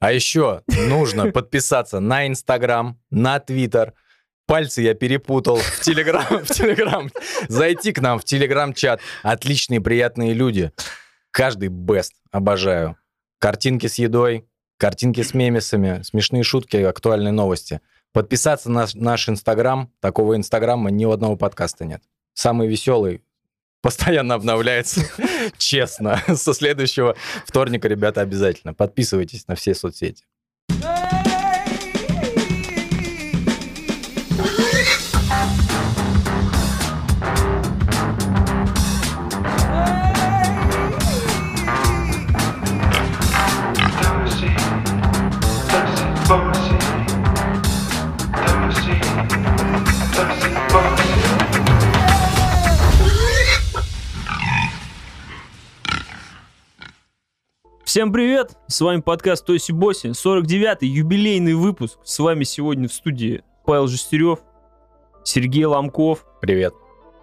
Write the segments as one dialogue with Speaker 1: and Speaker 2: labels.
Speaker 1: А еще нужно подписаться на Инстаграм, на Твиттер. Пальцы я перепутал в Телеграм. В Телеграм. Зайти к нам в Телеграм-чат. Отличные, приятные люди. Каждый бест. Обожаю. Картинки с едой, картинки с мемесами, смешные шутки, актуальные новости. Подписаться на наш Инстаграм. Такого Инстаграма ни у одного подкаста нет. Самый веселый, постоянно обновляется. Честно. Со следующего вторника, ребята, обязательно. Подписывайтесь на все соцсети.
Speaker 2: Всем привет! С вами подкаст Тоси Боси, 49-й юбилейный выпуск. С вами сегодня в студии Павел Жестерев, Сергей Ломков,
Speaker 1: Привет.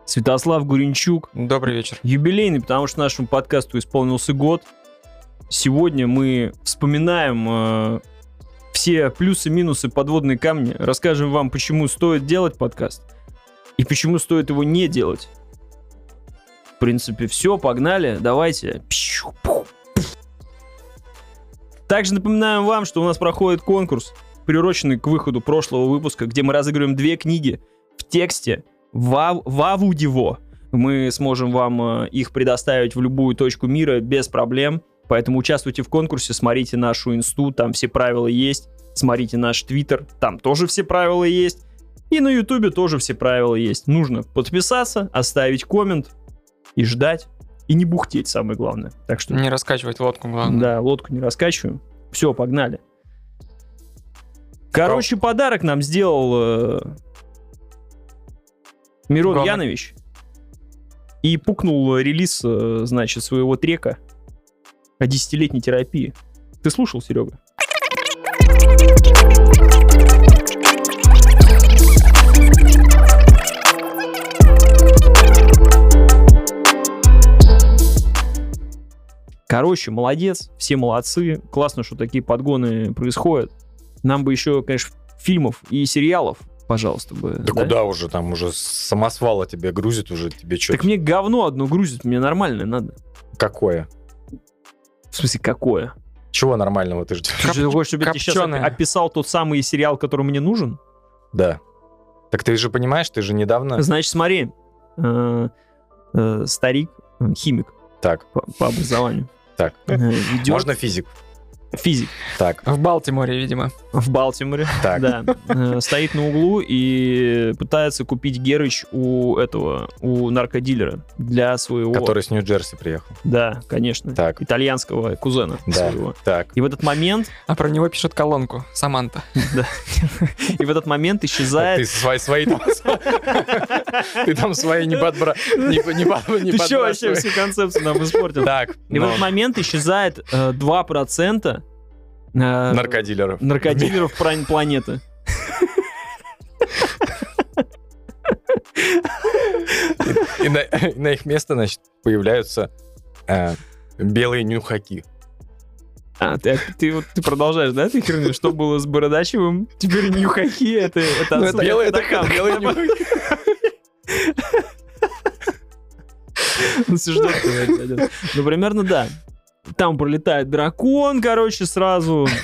Speaker 2: Святослав Гуренчук.
Speaker 3: Добрый вечер.
Speaker 2: Юбилейный, потому что нашему подкасту исполнился год. Сегодня мы вспоминаем э, все плюсы-минусы подводные камни. Расскажем вам, почему стоит делать подкаст и почему стоит его не делать. В принципе, все, погнали. Давайте. Пщу, пу, также напоминаем вам, что у нас проходит конкурс, приуроченный к выходу прошлого выпуска, где мы разыгрываем две книги в тексте в, ау- в аудио. Мы сможем вам э, их предоставить в любую точку мира без проблем. Поэтому участвуйте в конкурсе, смотрите нашу инсту, там все правила есть. Смотрите наш твиттер, там тоже все правила есть. И на ютубе тоже все правила есть. Нужно подписаться, оставить коммент и ждать. И не бухтеть, самое главное. Так что
Speaker 3: Не раскачивать лодку, главное.
Speaker 2: да, лодку не раскачиваем. Все, погнали. Короче, подарок нам сделал э, Мирон
Speaker 3: Гомер.
Speaker 2: Янович. И пукнул релиз, э, значит, своего трека о десятилетней терапии. Ты слушал, Серега? Короче, молодец, все молодцы. Классно, что такие подгоны происходят. Нам бы еще, конечно, фильмов и сериалов, пожалуйста, бы.
Speaker 1: Да, куда уже? Там уже самосвала тебе грузит уже. Тебе что?
Speaker 2: Так мне говно одно грузит, мне нормальное надо.
Speaker 1: Какое?
Speaker 2: В смысле, какое?
Speaker 1: Чего нормального ты ждешь?
Speaker 2: Ты же хочешь, чтобы я тебе сейчас описал тот самый сериал, который мне нужен?
Speaker 1: Да. Так ты же понимаешь, ты же недавно...
Speaker 2: Значит, смотри, э, э, старик, э, химик
Speaker 1: Так,
Speaker 2: по, по образованию,
Speaker 1: так.
Speaker 2: э, ведет
Speaker 1: Можно физик?
Speaker 2: Физик
Speaker 1: Так,
Speaker 3: В Балтиморе, видимо.
Speaker 2: в Балтиморе.
Speaker 1: так.
Speaker 2: Да, э, стоит на углу и пытается купить Герыч у этого, у наркодилера для своего...
Speaker 1: Который с Нью-Джерси приехал.
Speaker 2: Да, конечно.
Speaker 1: Так.
Speaker 2: Итальянского кузена
Speaker 1: Да.
Speaker 2: своего.
Speaker 1: Так.
Speaker 2: И в этот момент,
Speaker 3: А про него пишут колонку. Саманта.
Speaker 2: да, и в этот момент
Speaker 1: Ты
Speaker 2: исчезает...
Speaker 1: свои, свои там... Ты там свои не подбра...
Speaker 2: Ты что вообще всю концепцию нам испортил?
Speaker 1: Так,
Speaker 2: И в
Speaker 1: ну,
Speaker 2: этот момент исчезает э, 2% э,
Speaker 1: наркодилеров.
Speaker 2: наркодилеров планеты.
Speaker 1: И на, и на их место, значит, появляются э, белые нюхаки.
Speaker 2: А, ты, ты, вот, ты продолжаешь, да, ты херню? Что было с Бородачевым? Теперь нюхаки, это... это
Speaker 1: Ну,
Speaker 2: особо-
Speaker 1: белые,
Speaker 2: это
Speaker 1: это
Speaker 2: хам.
Speaker 1: белые нюхаки.
Speaker 2: Ну, сюжет. Ну, примерно, да. Там пролетает дракон, короче, сразу.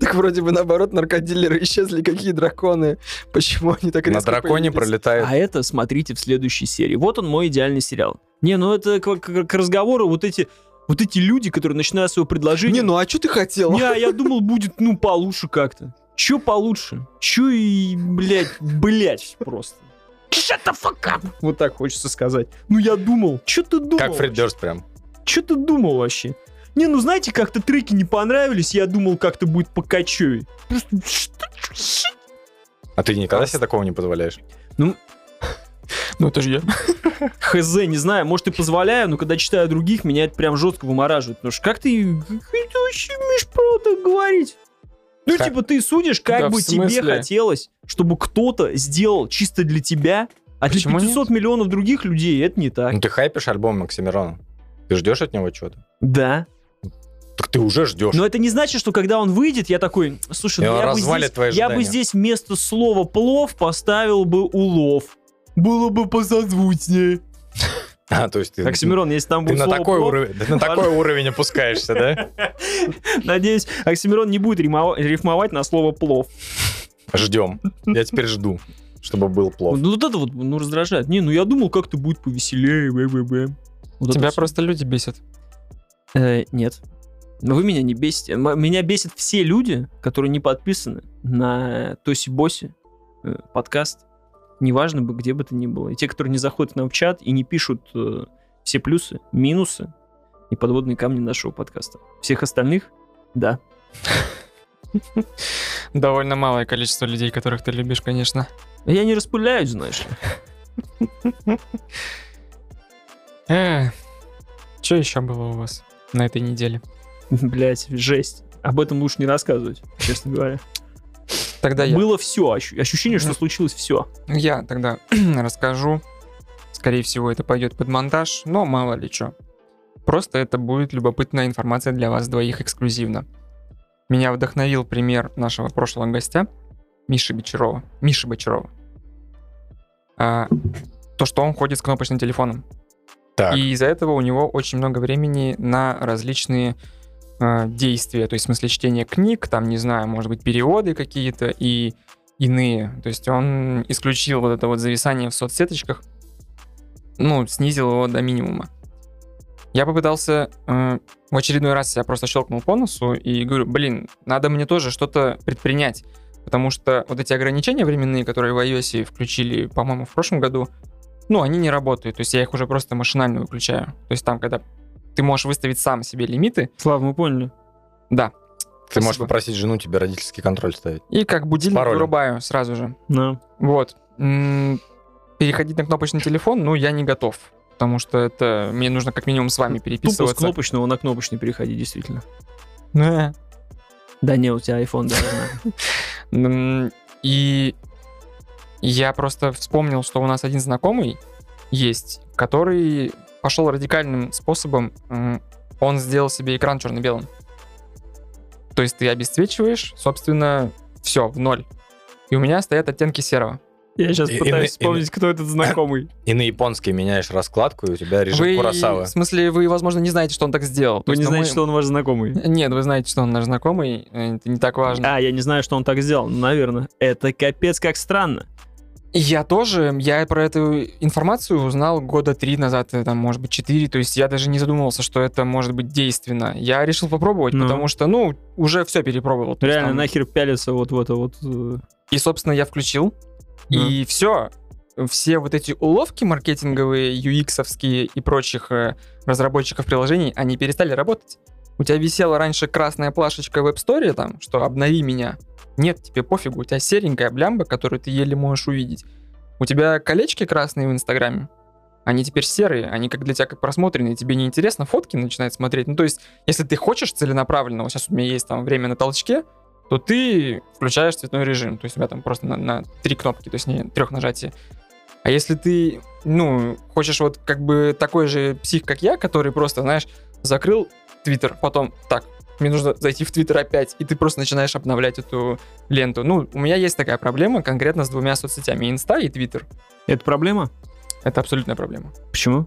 Speaker 4: Так вроде бы наоборот, наркодилеры исчезли, какие драконы. Почему они так
Speaker 1: На
Speaker 4: резко
Speaker 1: драконе
Speaker 4: появились?
Speaker 1: пролетает...
Speaker 2: А это смотрите в следующей серии. Вот он мой идеальный сериал. Не, ну это к, к- к разговору вот эти, вот эти люди, которые начинают свое предложение.
Speaker 4: Не, ну а что ты хотел?
Speaker 2: Я, я думал, будет, ну, получше как-то. Чё получше? Чё и, блядь, блядь, просто. Shut the fuck up! Вот так хочется сказать. Ну, я думал. Чё ты думал?
Speaker 1: Как Фред Дёрст прям.
Speaker 2: Чё ты думал вообще? Не, ну, знаете, как-то треки не понравились, я думал, как-то будет покачёй. Просто, что?
Speaker 1: А ты никогда себе такого не позволяешь?
Speaker 3: Ну, это же я.
Speaker 2: Хз, не знаю, может и позволяю, но когда читаю других, меня это прям жестко вымораживает. Потому что как ты, как ты вообще имеешь право так говорить? Ну,
Speaker 1: Как?
Speaker 2: типа, ты судишь, как
Speaker 3: Да,
Speaker 2: бы тебе хотелось, чтобы кто-то сделал чисто для тебя, а для
Speaker 3: Почему
Speaker 2: 500 миллионов других людей это не так.
Speaker 1: Ну ты хайпишь альбом Максимирона. Ты ждешь от него чего-то?
Speaker 2: Да.
Speaker 1: Так ты уже ждешь.
Speaker 2: Но это не значит, что когда он выйдет, я такой, слушай, ну я, бы здесь, я бы здесь вместо слова плов поставил бы улов. Было бы посозвучнее.
Speaker 1: А, то есть ты,
Speaker 2: Оксимирон, если там
Speaker 1: ты
Speaker 2: будет
Speaker 1: на
Speaker 2: слово
Speaker 1: такой
Speaker 2: плов,
Speaker 1: уровень, ты на такой уровень опускаешься, да?
Speaker 2: надеюсь, Оксимирон не будет рифмовать на слово плов.
Speaker 1: Ждем. Я теперь жду, чтобы был плов.
Speaker 2: Ну вот это вот, ну раздражает. Не, ну я думал, как-то будет повеселее, б-б-б. Вот
Speaker 3: Тебя просто люди бесят.
Speaker 2: Э, нет. Вы меня не бесите. Меня бесят все люди, которые не подписаны на Тоси Боси э, подкаст. Неважно бы, где бы то ни было. И те, которые не заходят нам в чат и не пишут э, все плюсы, минусы и подводные камни нашего подкаста. Всех остальных, да.
Speaker 3: Довольно малое количество людей, которых ты любишь, конечно.
Speaker 2: Я не распыляюсь, знаешь.
Speaker 3: Э, что еще было у вас на этой неделе?
Speaker 2: Блять, жесть. Об этом лучше не рассказывать, честно говоря.
Speaker 3: Тогда я.
Speaker 2: Было все. ощущение, что
Speaker 3: Ну.
Speaker 2: случилось все.
Speaker 3: Я тогда расскажу. Скорее всего, это пойдет под монтаж, но мало ли что. Просто это будет любопытная информация для вас двоих эксклюзивно. Меня вдохновил пример нашего прошлого гостя, Миши Бочарова. Миши Бочарова. А, то, что он ходит с кнопочным телефоном.
Speaker 1: Так,
Speaker 3: И из-за этого у него очень много времени на различные э, действия, то есть в смысле чтения книг, там, не знаю, может быть, переводы какие-то и иные. То есть он исключил вот это вот зависание в соцсеточках, ну, снизил его до минимума. Я попытался э, в очередной раз себя просто щелкнул по носу и говорю, блин, надо мне тоже что-то предпринять, потому что вот эти ограничения временные, которые в iOS включили, по-моему, в прошлом году, ну, они не работают, то есть я их уже просто машинально выключаю. То есть там, когда ты можешь выставить сам себе лимиты,
Speaker 2: Слав, мы поняли.
Speaker 3: да,
Speaker 1: ты можешь
Speaker 3: спасибо.
Speaker 1: попросить жену тебе родительский контроль ставить.
Speaker 3: и как будильник
Speaker 1: паролем.
Speaker 3: вырубаю сразу же.
Speaker 2: Да.
Speaker 3: Вот. Переходить на кнопочный телефон, ну, я не готов, потому что это мне нужно как минимум с вами
Speaker 2: Тупо с
Speaker 3: переписываться.
Speaker 2: кнопочного на кнопочный переходи, действительно.
Speaker 3: Э.
Speaker 2: Да не, у тебя iPhone, да,
Speaker 3: И я просто вспомнил, что у нас один знакомый есть, который пошел радикальным способом. Он сделал себе экран черно-белым. То есть ты обесцвечиваешь, собственно, все, в ноль. И у меня стоят оттенки серого.
Speaker 2: Я сейчас
Speaker 1: И- и
Speaker 2: пытаюсь
Speaker 1: и
Speaker 2: вспомнить, кто этот знакомый.
Speaker 1: И на японский меняешь раскладку, и у тебя режим
Speaker 3: Вы,
Speaker 1: Куросавы.
Speaker 3: в смысле, вы, возможно, не знаете, что он так сделал.
Speaker 2: Вы
Speaker 3: есть,
Speaker 2: не
Speaker 3: на
Speaker 2: знаете,
Speaker 3: мой-
Speaker 2: что он ваш знакомый?
Speaker 3: Нет, вы знаете, что он наш знакомый, э, это не так важно.
Speaker 2: А, я не знаю, что он так сделал. Наверное. Это капец как странно.
Speaker 3: Я тоже, я про эту информацию узнал года три назад, э, там, может быть, четыре, то есть я даже не задумывался, что это может быть действенно. Я решил попробовать,
Speaker 2: Ну.
Speaker 3: потому что, ну, уже все перепробовал. Есть
Speaker 2: Реально,
Speaker 3: там-
Speaker 2: нахер пялиться вот в это вот... э,
Speaker 3: И, собственно, я включил, и все. Все вот эти уловки маркетинговые, UX-овские и прочих э, разработчиков приложений, они перестали работать. У тебя висела раньше красная плашечка в App Store, там, что «обнови меня». Нет, тебе пофигу, у тебя серенькая блямба, которую ты еле можешь увидеть. У тебя колечки красные в Инстаграме, они теперь серые, они как для тебя как просмотренные, тебе не интересно фотки начинать смотреть. Ну, то есть, если ты хочешь целенаправленно, вот сейчас у меня есть там время на толчке, то ты включаешь цветной режим. То есть у тебя там просто на, на три кнопки, то есть не трех нажатий. А если ты, ну, хочешь вот как бы такой же псих, как я, который просто, знаешь, закрыл Твиттер, потом так, мне нужно зайти в Твиттер опять, и ты просто начинаешь обновлять эту ленту. Ну, у меня есть такая проблема конкретно с двумя соцсетями, Инста и Твиттер.
Speaker 2: Это проблема?
Speaker 3: Это абсолютная проблема.
Speaker 2: Почему?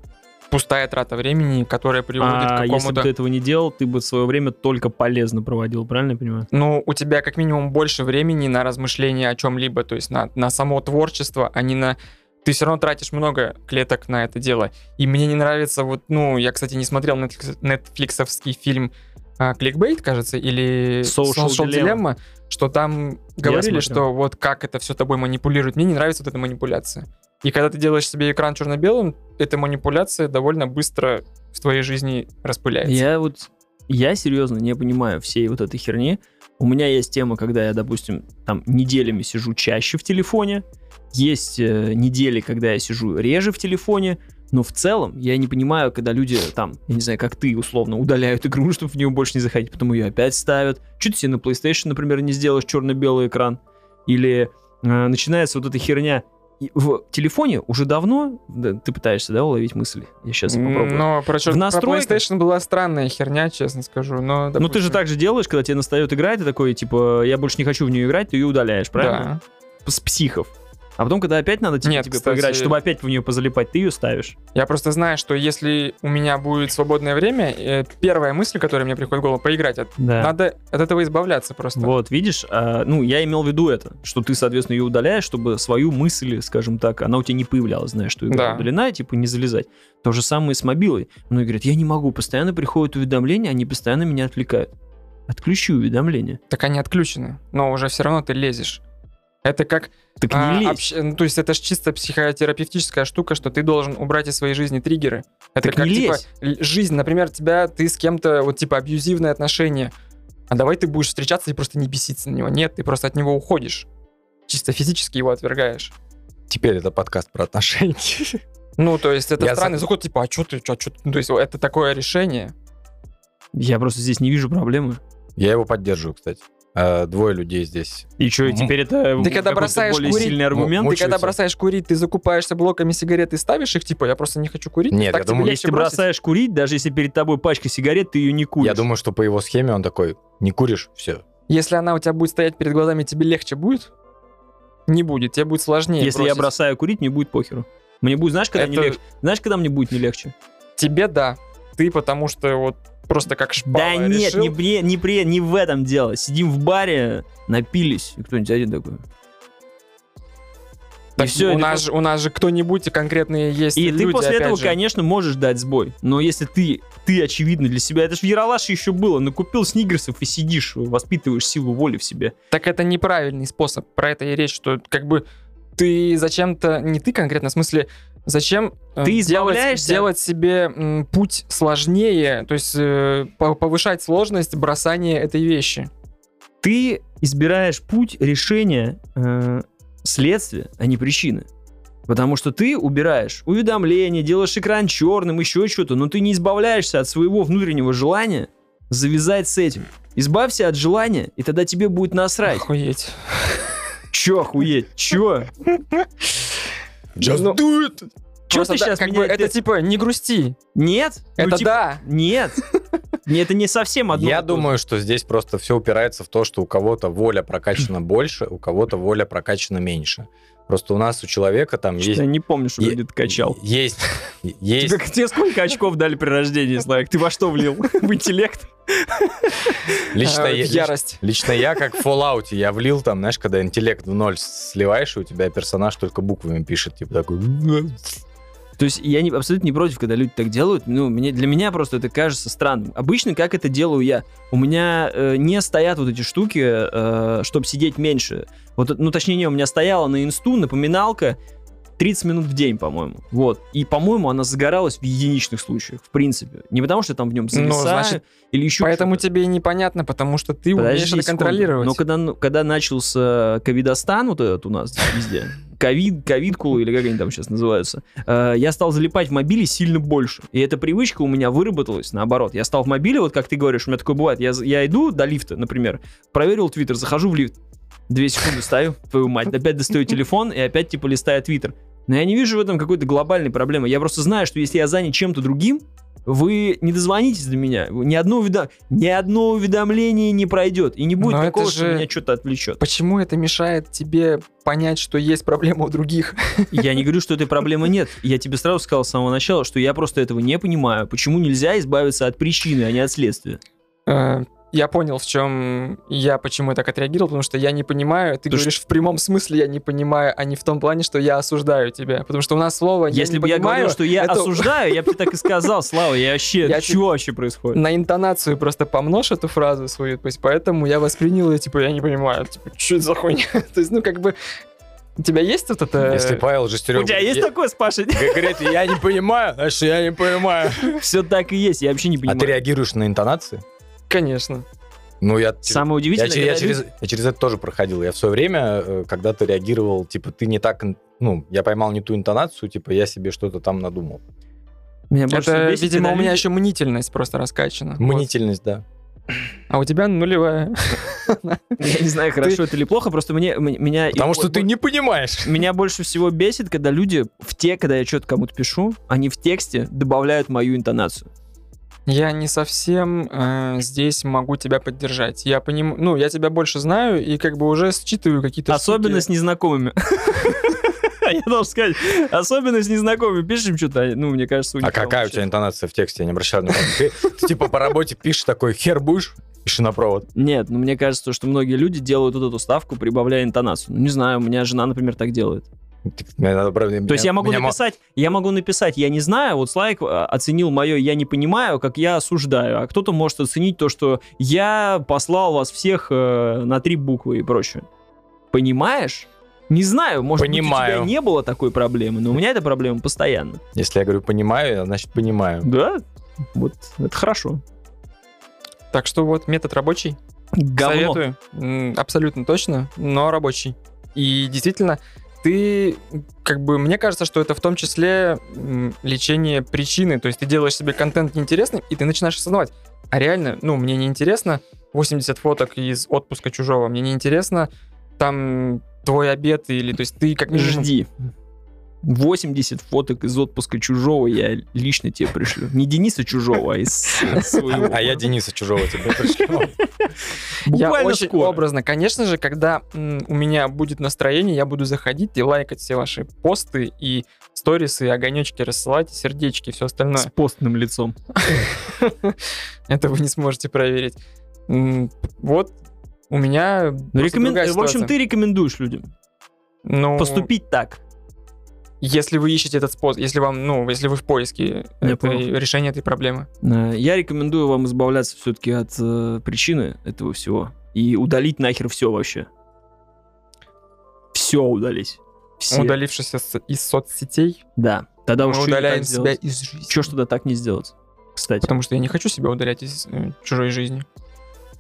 Speaker 3: Пустая трата времени, которая приводит
Speaker 2: А
Speaker 3: к
Speaker 2: если бы
Speaker 3: какому-то...
Speaker 2: ты этого не делал, ты бы свое время только полезно проводил, правильно я понимаю?
Speaker 3: Ну, у тебя как минимум больше времени на размышления о чем-либо, то есть на, на само творчество, а не на... Ты все равно тратишь много клеток на это дело. И мне не нравится вот, ну, я, кстати, не смотрел нетфликсовский фильм а, «Кликбейт», кажется, или
Speaker 2: Social Dilemma.
Speaker 3: что там говорили, что вот как это все тобой манипулирует. Мне не нравится вот эта манипуляция. И когда ты делаешь себе экран черно-белым, эта манипуляция довольно быстро в твоей жизни распыляется.
Speaker 2: Я вот, я серьезно не понимаю всей вот этой херни. У меня есть тема, когда я, допустим, там неделями сижу чаще в телефоне. Есть э, недели, когда я сижу реже в телефоне. Но в целом я не понимаю, когда люди там, я не знаю, как ты условно, удаляют игру, чтобы в нее больше не заходить, потом ее опять ставят. Чуть себе на PlayStation, например, не сделаешь черно-белый экран. Или э, начинается вот эта херня. и в телефоне уже давно, да, ты пытаешься, да, уловить мысли? Я сейчас попробую.
Speaker 3: Но про, чё-
Speaker 2: В
Speaker 3: про
Speaker 2: настройках-
Speaker 3: PlayStation была странная херня, честно скажу. Но,
Speaker 2: Ну ты же
Speaker 3: допустим,
Speaker 2: так же делаешь, когда тебе настает игра, и ты такой, типа, я больше не хочу в нее играть, ты ее удаляешь, правильно?
Speaker 3: Да.
Speaker 2: С психов. А потом, когда опять надо тебе,
Speaker 3: Нет,
Speaker 2: тебе
Speaker 3: кстати-
Speaker 2: поиграть, чтобы опять в нее позалипать, ты ее ставишь.
Speaker 3: Я просто знаю, что если у меня будет свободное время, э, первая мысль, которая мне приходит в голову, поиграть.
Speaker 2: Да.
Speaker 3: Надо от этого избавляться просто.
Speaker 2: Вот, видишь, а, ну, я имел в виду это, что ты, соответственно, ее удаляешь, чтобы свою мысль, скажем так, она у тебя не появлялась, знаешь, что игра
Speaker 3: Да.
Speaker 2: удалена, типа, не залезать. То же самое с мобилой. Многие говорят, я не могу, постоянно приходят уведомления, они постоянно меня отвлекают. Отключи уведомления.
Speaker 3: Так они отключены, но уже все равно ты лезешь. Это как...
Speaker 2: Так
Speaker 3: а,
Speaker 2: не лезь.
Speaker 3: общ- ну, то есть это же чисто психотерапевтическая штука, что ты должен убрать из своей жизни триггеры. Это
Speaker 2: Так
Speaker 3: как,
Speaker 2: не
Speaker 3: типа,
Speaker 2: лезь.
Speaker 3: л- жизнь, например, тебя, ты с кем-то, вот, типа, абьюзивные отношения. А давай ты будешь встречаться и просто не беситься на него. Нет, ты просто от него уходишь. Чисто физически его отвергаешь.
Speaker 1: Теперь это подкаст про отношения.
Speaker 3: Ну, то есть это
Speaker 1: Я
Speaker 3: странный заход, типа, а что ты, чё, чё ты? Ну, то есть это такое решение.
Speaker 2: Я просто здесь не вижу проблемы.
Speaker 1: Я его поддерживаю, кстати. Э, Двое людей здесь.
Speaker 2: И что,
Speaker 1: М.
Speaker 2: теперь это
Speaker 3: Ты когда бросаешь
Speaker 2: более
Speaker 3: курить,
Speaker 2: сильный аргумент?
Speaker 3: Ты когда бросаешь курить, ты закупаешься блоками сигарет и ставишь их, типа, я просто не хочу курить.
Speaker 1: Нет,
Speaker 3: так
Speaker 1: я думаю,
Speaker 2: Если ты
Speaker 3: бросить.
Speaker 2: бросаешь курить, даже если перед тобой пачка сигарет, ты ее не куришь.
Speaker 1: Я думаю, что по его схеме он такой, не куришь, все.
Speaker 3: Если она у тебя будет стоять перед глазами, тебе легче будет? Не будет, тебе будет сложнее
Speaker 2: Если я
Speaker 3: бросить.
Speaker 2: бросаю курить, мне будет похеру. Мне будет, знаешь, когда
Speaker 3: Это-
Speaker 2: легче? Знаешь, когда мне будет не легче?
Speaker 3: Тебе да. Ты потому что вот просто как шпала
Speaker 2: да нет,
Speaker 3: решил.
Speaker 2: не, при- не, при- не в этом дело. Сидим в баре, напились, и кто-нибудь один такой.
Speaker 3: Так
Speaker 2: и все,
Speaker 3: у, нас же, у нас же кто-нибудь конкретные есть
Speaker 2: И
Speaker 3: люди,
Speaker 2: ты после этого,
Speaker 3: же.
Speaker 2: конечно, можешь дать сбой. Но если ты, ты очевидно для себя, это же в Яралаше еще было, накупил снигерсов и сидишь, воспитываешь силу воли в себе.
Speaker 3: Так это неправильный способ. Про это и речь, что как бы ты зачем-то, не ты конкретно, в смысле, зачем э,
Speaker 2: Ты
Speaker 3: делать,
Speaker 2: избавляешься-
Speaker 3: делать себе м, путь сложнее, то есть э, по- повышать сложность бросания этой вещи.
Speaker 2: Ты избираешь путь решения э, следствия, а не причины. Потому что ты убираешь уведомления, делаешь экран черным, еще что-то, но ты не избавляешься от своего внутреннего желания завязать с этим. Избавься от желания, и тогда тебе будет насрать.
Speaker 3: Охуеть.
Speaker 2: Чё охуеть? Чё?
Speaker 1: Just
Speaker 3: Ну,
Speaker 1: do it!
Speaker 3: Просто
Speaker 2: ты
Speaker 3: да,
Speaker 2: сейчас
Speaker 3: как
Speaker 2: меня...
Speaker 3: бы, это типа не грусти.
Speaker 2: Нет? Ну,
Speaker 3: Это
Speaker 2: типа,
Speaker 3: да.
Speaker 2: Нет. Не, Это не совсем одно.
Speaker 1: Я думаю, что здесь просто все упирается в то, что у кого-то воля прокачана больше, у кого-то воля прокачана меньше. Просто у нас у человека там
Speaker 2: Что-то
Speaker 1: есть...
Speaker 2: Я не помню, что
Speaker 1: е-
Speaker 2: где-то качал.
Speaker 1: Есть, есть,
Speaker 2: Тебе, тебе сколько очков дали при рождении, Славик? Ты во что влил? В интеллект?
Speaker 1: лично,
Speaker 3: э,
Speaker 1: я-
Speaker 3: ярость.
Speaker 1: лично я как в Fallout, я влил там, знаешь, когда интеллект в ноль сливаешь, и у тебя персонаж только буквами пишет, типа такой...
Speaker 2: То есть я не, абсолютно не против, когда люди так делают. Ну, мне, для меня просто это кажется странным. Обычно как это делаю я? У меня э, не стоят вот эти штуки, э, чтобы сидеть меньше. Вот, ну, точнее, не, у меня стояла на инсту напоминалка 30 минут в день, по-моему. Вот. И, по-моему, она загоралась в единичных случаях, в принципе. Не потому, что там в нем
Speaker 3: Ну, значит,
Speaker 2: или еще
Speaker 3: Поэтому
Speaker 2: что-то.
Speaker 3: тебе непонятно, потому что ты умеешь
Speaker 2: Подожди
Speaker 3: это
Speaker 2: секунду.
Speaker 3: контролировать.
Speaker 2: Но когда, ну, когда начался ковидостан вот этот у нас везде, ковид, ковидку или как они там сейчас называются, э, я стал залипать в мобиле сильно больше. И эта привычка у меня выработалась, наоборот. Я стал в мобиле, вот как ты говоришь, у меня такое бывает. Я, я иду до лифта, например, проверил твиттер, захожу в лифт, две секунды стою, твою мать, опять достаю телефон и опять типа листаю твиттер. Но я не вижу в этом какой-то глобальной проблемы. Я просто знаю, что если я занят чем-то другим, вы не дозвонитесь до меня. Ни одно, уведо- ни одно уведомление не пройдет. И не будет
Speaker 3: Но
Speaker 2: такого, что
Speaker 3: же-
Speaker 2: меня что-то отвлечет.
Speaker 3: Почему это мешает тебе понять, что есть проблема у других?
Speaker 2: Я не говорю, что этой проблемы нет. Я тебе сразу сказал с самого начала, что я просто этого не понимаю. Почему нельзя избавиться от причины, а не от следствия?
Speaker 3: Я понял, в чем я почему так отреагировал, потому что я не понимаю, ты
Speaker 2: Потому
Speaker 3: говоришь в прямом смысле я не понимаю, а не в том плане, что я осуждаю тебя. Потому что у нас слово я
Speaker 2: Если
Speaker 3: не
Speaker 2: бы я
Speaker 3: понимаю,
Speaker 2: говорил, что я
Speaker 3: это
Speaker 2: осуждаю, я бы тебе так и сказал, Слава, я вообще...
Speaker 3: Я
Speaker 2: Чего вообще происходит?
Speaker 3: на интонацию просто помножь эту фразу свою, то есть поэтому я воспринял ее, типа, я не понимаю, типа, что это за хуйня? то есть, ну, как бы, у тебя есть вот это...
Speaker 1: Если Павел
Speaker 2: У
Speaker 1: Жестерев...
Speaker 2: тебя есть такое с Пашей?
Speaker 1: Говорит, я не понимаю, значит, я не понимаю.
Speaker 2: Все так и есть, я вообще не
Speaker 1: А ты
Speaker 2: понимаю.
Speaker 1: реагируешь на интонации?
Speaker 3: Конечно.
Speaker 1: Ну, я...
Speaker 2: Самое
Speaker 1: Я,
Speaker 2: удивительное,
Speaker 1: я
Speaker 2: когда
Speaker 1: через,
Speaker 2: люди-
Speaker 1: я через это тоже проходил. Я в свое время э, когда-то реагировал, типа, ты не так, ну, я поймал не ту интонацию, типа, я себе что-то там надумал.
Speaker 2: Меня больше
Speaker 3: Это,
Speaker 2: бесит,
Speaker 3: видимо, у меня
Speaker 2: люди-
Speaker 3: еще мнительность просто раскачана. Вот.
Speaker 1: Мнительность, да.
Speaker 3: а у тебя нулевая.
Speaker 2: Я не знаю, хорошо это или плохо, просто мне, меня...
Speaker 1: Потому что
Speaker 2: вот-
Speaker 1: ты не понимаешь.
Speaker 2: Меня больше всего бесит, когда люди в те, когда я что-то кому-то пишу, они в тексте добавляют мою интонацию.
Speaker 3: Я не совсем э, здесь могу тебя поддержать. Я понимаю, ну, я тебя больше знаю и как бы уже считываю какие-то
Speaker 2: Особенно с
Speaker 3: штуки.
Speaker 2: незнакомыми. Я должен сказать, особенно с незнакомыми пишем что-то, ну, мне кажется,
Speaker 1: А какая у тебя интонация в тексте? Я не обращал внимания. Ты, ты типа по работе пишешь такой, хер будешь? Пиши на провод.
Speaker 2: Нет, ну мне кажется, что многие люди делают вот эту ставку, прибавляя интонацию. Ну, не знаю, у меня жена, например, так делает.
Speaker 1: Мне надо, правда,
Speaker 2: То есть я могу написать, я могу написать, я не знаю, вот Слайк а, оценил мое «я не понимаю», как я осуждаю, а кто-то может оценить то, что я послал вас всех э, на три буквы и прочее. Понимаешь? Не знаю, может быть, у
Speaker 1: Понимаю.
Speaker 2: тебя не было такой проблемы, но у меня эта проблема постоянно.
Speaker 1: Если я говорю понимаю, значит понимаю.
Speaker 2: Да? Вот, это хорошо.
Speaker 3: Так что вот метод рабочий.
Speaker 2: Говно.
Speaker 3: Советую. Абсолютно точно, но рабочий. И действительно, ты, как бы, мне кажется, что это в том числе лечение причины. То есть ты делаешь себе контент неинтересным, и ты начинаешь осознавать. А реально, ну, мне не интересно 80 фоток из отпуска чужого, мне не интересно там твой обед или, то есть ты как.
Speaker 2: Жди. 80 фоток из отпуска чужого я лично тебе пришлю. Не Дениса чужого, а из своего.
Speaker 1: А я Дениса Чужого тебе пришлю.
Speaker 3: Я
Speaker 2: Буквально
Speaker 3: очень образно. Конечно же, когда у меня будет настроение, я буду заходить и лайкать все ваши посты и сторисы, и огонечки рассылать, и сердечки, все остальное.
Speaker 2: С постным лицом.
Speaker 3: Это вы не сможете проверить. Вот у меня
Speaker 2: Ну, рекомен- В общем, ты рекомендуешь людям
Speaker 3: Ну,
Speaker 2: поступить так.
Speaker 3: Если вы ищете этот способ, если вам, ну, если вы в поиске этой- решения этой проблемы.
Speaker 2: Э, Я рекомендую вам избавляться все-таки от э, причины этого всего и удалить нахер все вообще. Все удалить. Все.
Speaker 3: Удалившись из, соцсетей,
Speaker 2: Да. Тогда
Speaker 3: мы удаляем себя
Speaker 2: сделать?
Speaker 3: из жизни.
Speaker 2: Ж тогда так не сделать? Кстати.
Speaker 3: Потому что я не хочу себя удалять из э, чужой жизни.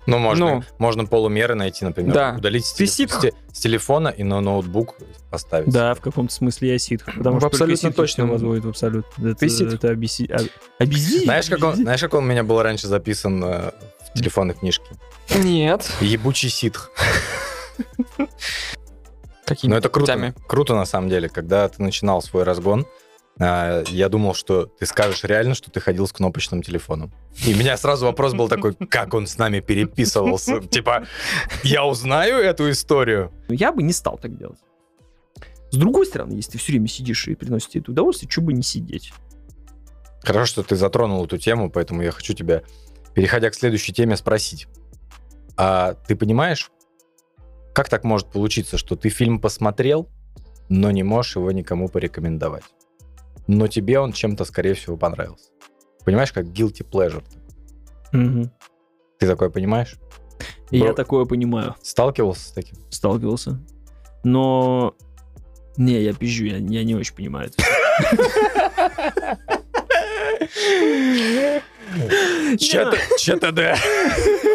Speaker 1: Ну, можно,
Speaker 3: Ну.
Speaker 1: можно полумеры найти, например.
Speaker 3: Да.
Speaker 1: Удалить с, с с телефона и на ноутбук поставить.
Speaker 2: Да, в каком-то смысле я ситх. Потому
Speaker 3: В
Speaker 2: что
Speaker 3: абсолютно точно.
Speaker 2: возводит в абсолют. Это. Это обеси... а- обези-
Speaker 1: Знаешь как, он, знаешь, как он у меня был раньше записан э, в телефонной книжке?
Speaker 3: Нет.
Speaker 1: Ебучий ситх.
Speaker 3: Какими
Speaker 1: Но это круто. Круто на самом деле. Когда ты начинал свой разгон, а, я думал, что ты скажешь реально, что ты ходил с кнопочным телефоном. И у меня сразу вопрос был такой, как он с нами переписывался. Типа, я узнаю эту историю.
Speaker 2: Ну, Я бы не стал так делать. С другой стороны, если ты все время сидишь и приносит тебе это удовольствие, что бы не сидеть?
Speaker 1: Хорошо, что ты затронул эту тему, поэтому я хочу тебя, переходя к следующей теме, спросить. А ты понимаешь, как так может получиться, что ты фильм посмотрел, но не можешь его никому порекомендовать? Но тебе он чем-то, скорее всего, понравился. Понимаешь, как guilty pleasure. Ты такое понимаешь?
Speaker 2: И Я
Speaker 1: Бро-
Speaker 2: такое понимаю.
Speaker 1: Сталкивался с таким?
Speaker 2: Сталкивался. Но... Не, я пизжу, я, я не очень понимаю это.
Speaker 1: Че-то- ЧТД.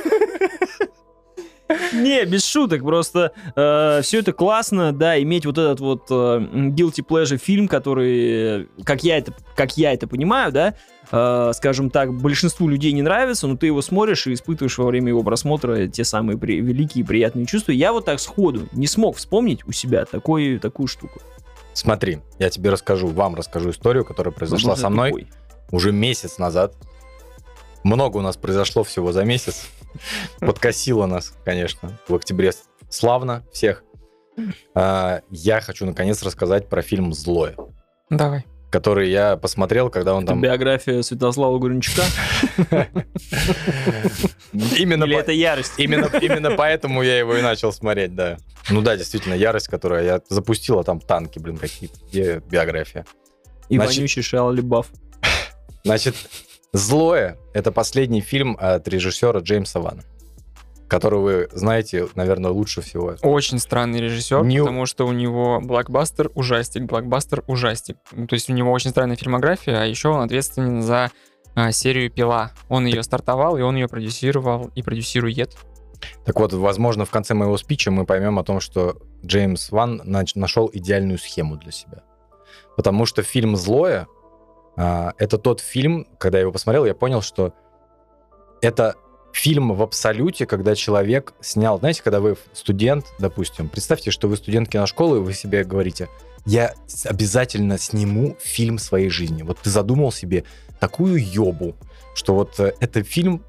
Speaker 2: Не, без шуток, просто все это классно, да, иметь вот этот вот э, guilty pleasure фильм, который, э, как я это, как я это понимаю, да, э, скажем так, большинству людей не нравится, но ты его смотришь и испытываешь во время его просмотра те самые при- великие приятные чувства. Я вот так сходу не смог вспомнить у себя такой, такую штуку.
Speaker 1: Смотри, я тебе расскажу, вам расскажу историю, которая произошла
Speaker 2: Возможно,
Speaker 1: со мной
Speaker 2: тупой.
Speaker 1: уже месяц назад. Много у нас произошло всего за месяц. Подкосило нас, конечно, в октябре. Славно всех. А, Я хочу наконец рассказать про фильм «Злое»,
Speaker 3: Давай.
Speaker 1: который я посмотрел, когда он
Speaker 2: Это
Speaker 1: там...
Speaker 2: биография Святослава Гурничка?
Speaker 1: Именно,
Speaker 2: Или это ярость?
Speaker 1: именно, именно поэтому я его и начал смотреть, да. Ну да, действительно, ярость, которая я запустила, там танки, блин, какие-то, где биография.
Speaker 2: И вонючий Шиа Лебаф.
Speaker 1: Значит, «Злое» — это последний фильм от режиссера Джеймса Вана, который вы знаете, наверное, лучше всего.
Speaker 3: Очень странный режиссер,
Speaker 1: Не-
Speaker 3: потому что у него блокбастер ужастик, блокбастер ужастик. Ну, То есть у него очень странная фильмография, а еще он ответственен за а, серию «Пила». Он ее стартовал, и он ее продюсировал и продюсирует.
Speaker 1: Так вот, возможно, в конце моего спича мы поймем о том, что Джеймс Ван нач- нашел идеальную схему для себя. Потому что фильм «Злое» это тот фильм, когда я его посмотрел, я понял, что это фильм в абсолюте, когда человек снял, знаете, когда вы студент, допустим, представьте, что вы студент киношколы, и вы себе говорите, я обязательно сниму фильм своей жизни. Вот ты задумал себе такую ёбу, что вот э, этот фильм,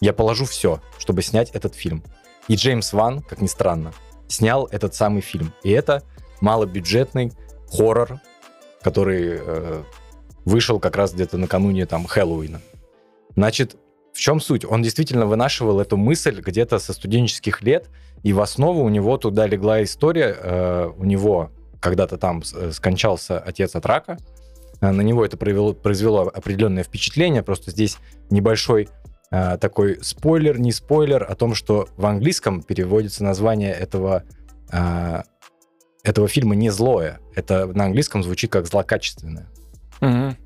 Speaker 1: я положу все, чтобы снять этот фильм. И Джеймс Ван, как ни странно, снял этот самый фильм. И это малобюджетный хоррор, который э, вышел как раз где-то накануне там Хэллоуина. Значит, в чем суть? Он действительно вынашивал эту мысль где-то со студенческих лет, и в основу у него туда легла история. э, у него когда-то там э, скончался отец от рака. Э, на него это произвело, произвело определенное впечатление. Просто здесь небольшой э, такой спойлер, не спойлер, о том, что в английском переводится название этого, э, этого фильма не злое. Это на английском звучит как злокачественное.
Speaker 3: Мгм.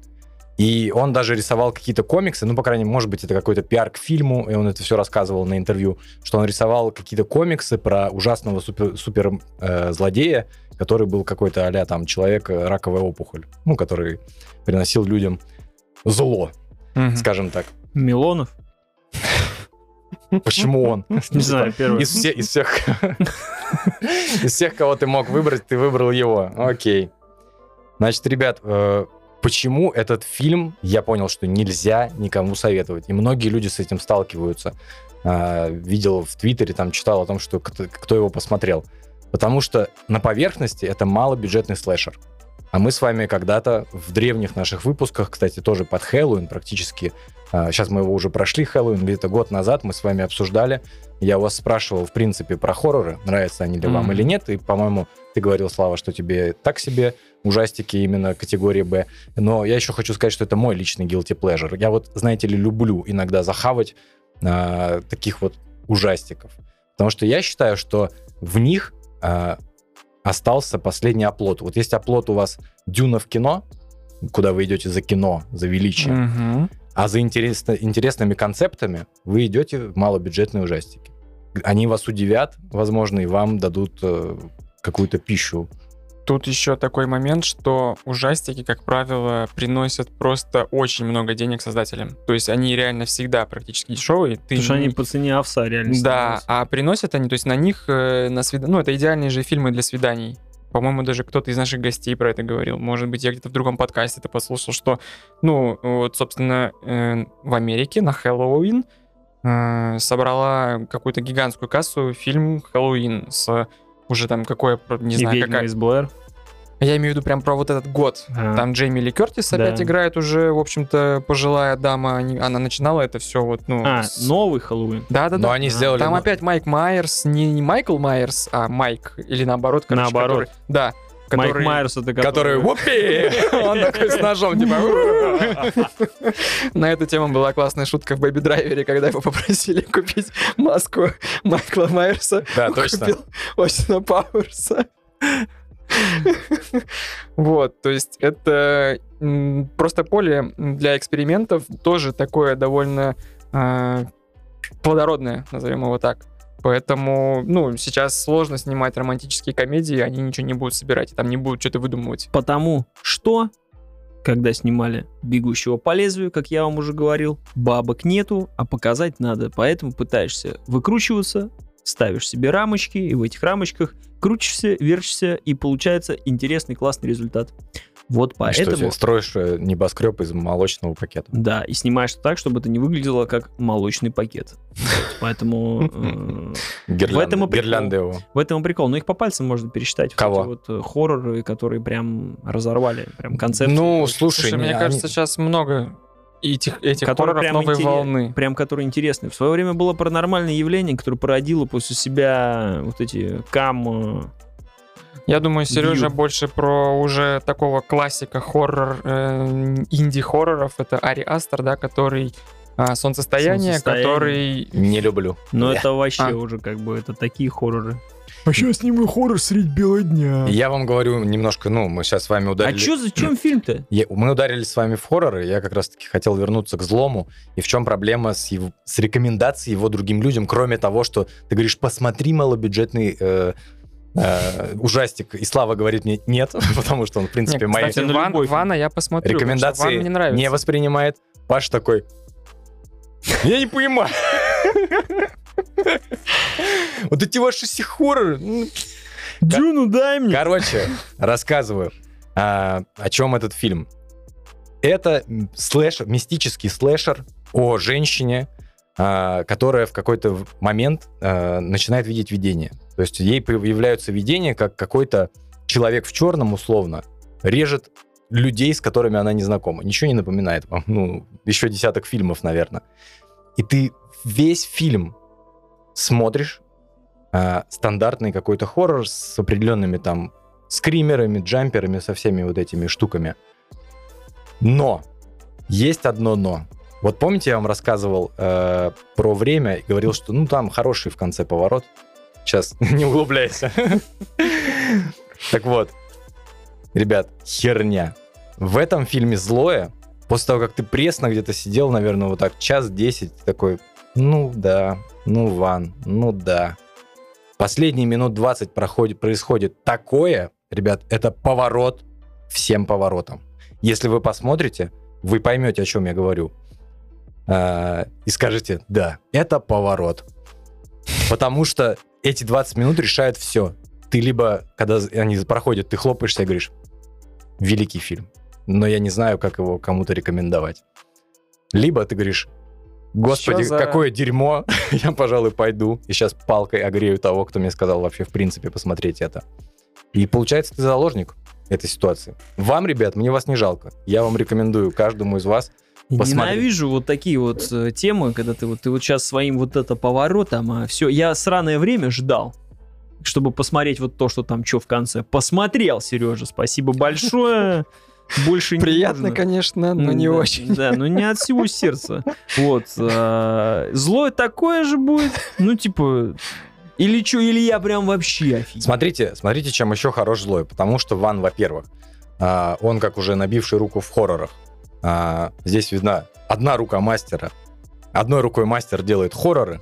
Speaker 1: И он даже рисовал какие-то комиксы, ну, по крайней мере, может быть, это какой-то пиар к фильму, и он это все рассказывал на интервью, что он рисовал какие-то комиксы про ужасного супер, супер, э, злодея, который был какой-то а там человек, э, раковая опухоль, ну, который приносил людям зло,
Speaker 3: Мгм.
Speaker 1: скажем так.
Speaker 2: Милонов?
Speaker 1: Почему он?
Speaker 2: Не знаю, первый.
Speaker 1: Из, все- из всех, из всех, кого ты мог выбрать, ты выбрал его. Окей. Значит, ребят, э, почему этот фильм, я понял, что нельзя никому советовать. И многие люди с этим сталкиваются. А, Видел в Твиттере, там читал о том, что кто, его посмотрел. Потому что на поверхности это малобюджетный слэшер. А мы с вами когда-то в древних наших выпусках, кстати, тоже под Хэллоуин практически, а, сейчас мы его уже прошли, Хэллоуин, где-то год назад мы с вами обсуждали, я у вас спрашивал, в принципе, про хорроры, нравятся они ли вам
Speaker 3: Мгм.
Speaker 1: или нет, и, по-моему, ты говорил, Слава, что тебе так себе ужастики именно категории Б. Но я еще хочу сказать, что это мой личный guilty pleasure. Я вот, знаете ли, люблю иногда захавать а, таких вот ужастиков. Потому что я считаю, что в них а, остался последний оплот. Вот есть оплот у вас Дюна в кино, куда вы идете за кино, за величие,
Speaker 3: Мгм.
Speaker 1: а за интересно- интересными концептами вы идете в малобюджетные ужастики. Они вас удивят, возможно, и вам дадут э, какую-то пищу.
Speaker 3: Тут еще такой момент, что ужастики, как правило, приносят просто очень много денег создателям. То есть они реально всегда практически дешевые. Ты
Speaker 2: Потому что они по цене овса реально
Speaker 3: Да,
Speaker 2: становятся.
Speaker 3: а приносят они, то есть на них э, на свид... ну это идеальные же фильмы для свиданий. По-моему, даже кто-то из наших гостей про это говорил. Может быть, я где-то в другом подкасте это послушал, что, ну, вот, собственно, э, в Америке на Хэллоуин э, собрала какую-то гигантскую кассу фильм Хэллоуин с уже там какое, не
Speaker 2: И
Speaker 3: знаю,
Speaker 2: «Ведьма
Speaker 3: какая...
Speaker 2: из Блэр.
Speaker 3: Я имею в виду прям про вот этот год.
Speaker 2: А.
Speaker 3: Там Джейми Ли Кертис опять
Speaker 2: Да.
Speaker 3: играет уже, в общем-то, пожилая дама. Они- Она начинала это все вот, ну...
Speaker 2: А,
Speaker 3: с-
Speaker 2: новый Хэллоуин.
Speaker 3: Да-да-да.
Speaker 1: Но они сделали...
Speaker 3: Там опять Майк Майерс, не, не Майкл Майерс, а Майк, или наоборот, короче,
Speaker 2: Наоборот.
Speaker 3: который- да,
Speaker 2: Майк
Speaker 3: который-
Speaker 2: Майерс это
Speaker 1: Который «Вупи!» Он такой с ножом, типа...
Speaker 3: На эту тему была классная шутка в Бэби Драйвере, когда его попросили купить маску Майкла Майерса.
Speaker 1: Да,
Speaker 3: Он
Speaker 1: точно.
Speaker 3: купил Остина Пауэрса. Вот, то есть это просто поле для экспериментов тоже такое довольно а, плодородное, назовем его так. Поэтому, ну, сейчас сложно снимать романтические комедии, они ничего не будут собирать, там не будут что-то выдумывать.
Speaker 2: Потому что, когда снимали «Бегущего по лезвию», как я вам уже говорил, бабок нету, а показать надо. Поэтому пытаешься выкручиваться, ставишь себе рамочки, и в этих рамочках крутишься, вертишься, и получается интересный, классный результат. Вот
Speaker 1: И Что
Speaker 2: поэтому...
Speaker 1: ты строишь э, небоскреб из молочного пакета?
Speaker 2: Да, и снимаешь так, чтобы это не выглядело как молочный пакет. Поэтому э,
Speaker 1: Гирлянды,
Speaker 2: этом и прикол.
Speaker 1: гирлянды его.
Speaker 2: в этом и прикол. Ну, их по пальцам можно пересчитать. Вот
Speaker 1: Кого?
Speaker 2: вот э, хорроры, которые прям разорвали, прям концепцию.
Speaker 1: Ну, слушай,
Speaker 3: Слушай,
Speaker 1: не,
Speaker 3: мне кажется, сейчас много этих, этих
Speaker 2: Которые
Speaker 3: хорроров
Speaker 2: прям
Speaker 3: новой
Speaker 2: интерес-
Speaker 3: волны.
Speaker 2: прям которые интересны. В свое время было паранормальное явление, которое породило после себя вот эти кам...
Speaker 3: Я думаю, Сережа больше про уже такого классика хоррор, э, инди-хорроров. Это Ари Астер, да, который а, солнцестояние,
Speaker 2: «Солнцестояние».
Speaker 3: который...
Speaker 1: Не люблю.
Speaker 2: Но
Speaker 1: Да.
Speaker 2: это вообще
Speaker 3: А.
Speaker 2: уже как бы это такие хорроры.
Speaker 4: А сейчас сниму хоррор средь бела дня.
Speaker 1: Я вам говорю немножко, ну, мы сейчас с вами ударили...
Speaker 2: А чё, зачем фильм-то?
Speaker 1: Я- мы ударили с вами в хорроры, я как раз-таки хотел вернуться к злому. И в чем проблема с, его- с рекомендацией его другим людям, кроме того, что ты говоришь, посмотри малобюджетный э, э, ужастик, и Слава говорит мне нет, потому что он, в принципе,
Speaker 3: Нет,
Speaker 1: мои
Speaker 3: кстати,
Speaker 2: на
Speaker 3: Ван-. Вана я посмотрю.
Speaker 1: рекомендации
Speaker 3: мне нравится.
Speaker 1: не воспринимает. Паш такой, Я не понимаю. Вот эти ваши все хорроры. ну,
Speaker 2: Дюну дай мне.
Speaker 1: Короче, рассказываю, а, о чем этот фильм. Это слэшер, мистический слэшер о женщине, а, которая в какой-то момент а, начинает видеть видение. То есть ей появляются видения, как какой-то человек в черном, условно, режет людей, с которыми она не знакома. Ничего не напоминает вам. Ну, еще десяток фильмов, наверное. И ты весь фильм смотришь, а, стандартный какой-то хоррор с определенными там скримерами, джамперами, со всеми вот этими штуками. Но есть одно но. Вот помните, я вам рассказывал э, про время и говорил, что ну там хороший в конце поворот. Сейчас не углубляйся. Так вот, ребят, херня. В этом фильме злое. После того, как ты пресно где-то сидел, наверное, вот так час десять, такой, ну да, ну Ван, ну да. Последние минут 20 проходит, происходит такое, ребят, это поворот всем поворотом. Если вы посмотрите, вы поймете, о чем я говорю. А, и скажете, да, это поворот. Потому что эти 20 минут решают все. Ты либо, когда они проходят, ты хлопаешься и говоришь, великий фильм, но я не знаю, как его кому-то рекомендовать. Либо ты говоришь, господи,
Speaker 3: за-
Speaker 1: какое дерьмо, я, пожалуй, пойду и сейчас палкой огрею того, кто мне сказал вообще в принципе посмотреть это. И получается, ты заложник этой ситуации. Вам, ребят, мне вас не жалко. Я вам рекомендую каждому из вас. Посмотри.
Speaker 2: Ненавижу вот такие вот э, темы, когда ты вот, ты вот сейчас своим вот это поворотом, а все, я сраное время ждал, чтобы посмотреть вот то, что там что в конце. Посмотрел, Сережа, спасибо большое. Больше не
Speaker 4: Приятно,
Speaker 2: нужно.
Speaker 4: конечно, но не
Speaker 2: Да,
Speaker 4: очень.
Speaker 2: Да, но не от всего сердца. Вот. а, Злое такое же будет. Ну, типа, или что, или я прям вообще офигел.
Speaker 1: Смотрите, смотрите, чем еще хорош злой. Потому что Ван, во-первых, а, он как уже набивший руку в хоррорах. А, Здесь видна одна рука мастера. Одной рукой мастер делает хорроры,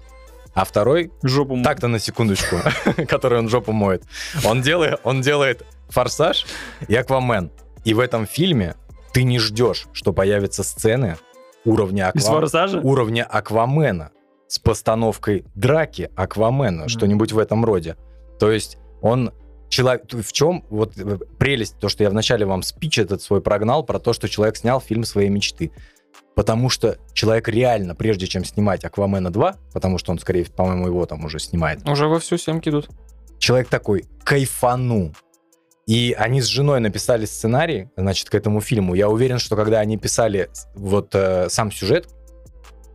Speaker 1: а второй
Speaker 2: Жопу
Speaker 1: так-то на секундочку, который он жопу моет. Он делает, он делает форсаж и аквамен. И в этом фильме ты не ждешь, что появятся сцены уровня
Speaker 2: форсажа?
Speaker 1: уровня Аквамена с постановкой драки Аквамена,
Speaker 2: Мгм.
Speaker 1: что-нибудь в этом роде. То есть он человек... В чем вот э, прелесть, то, что я вначале вам спич этот свой прогнал, про то, что человек снял фильм своей мечты. Потому что человек реально, прежде чем снимать Аквамена 2, потому что он, скорее, по-моему, его там уже снимает,
Speaker 3: Уже во всю съемки идут.
Speaker 1: человек такой, кайфану. И они с женой написали сценарий, значит, к этому фильму. Я уверен, что когда они писали вот э, сам сюжет,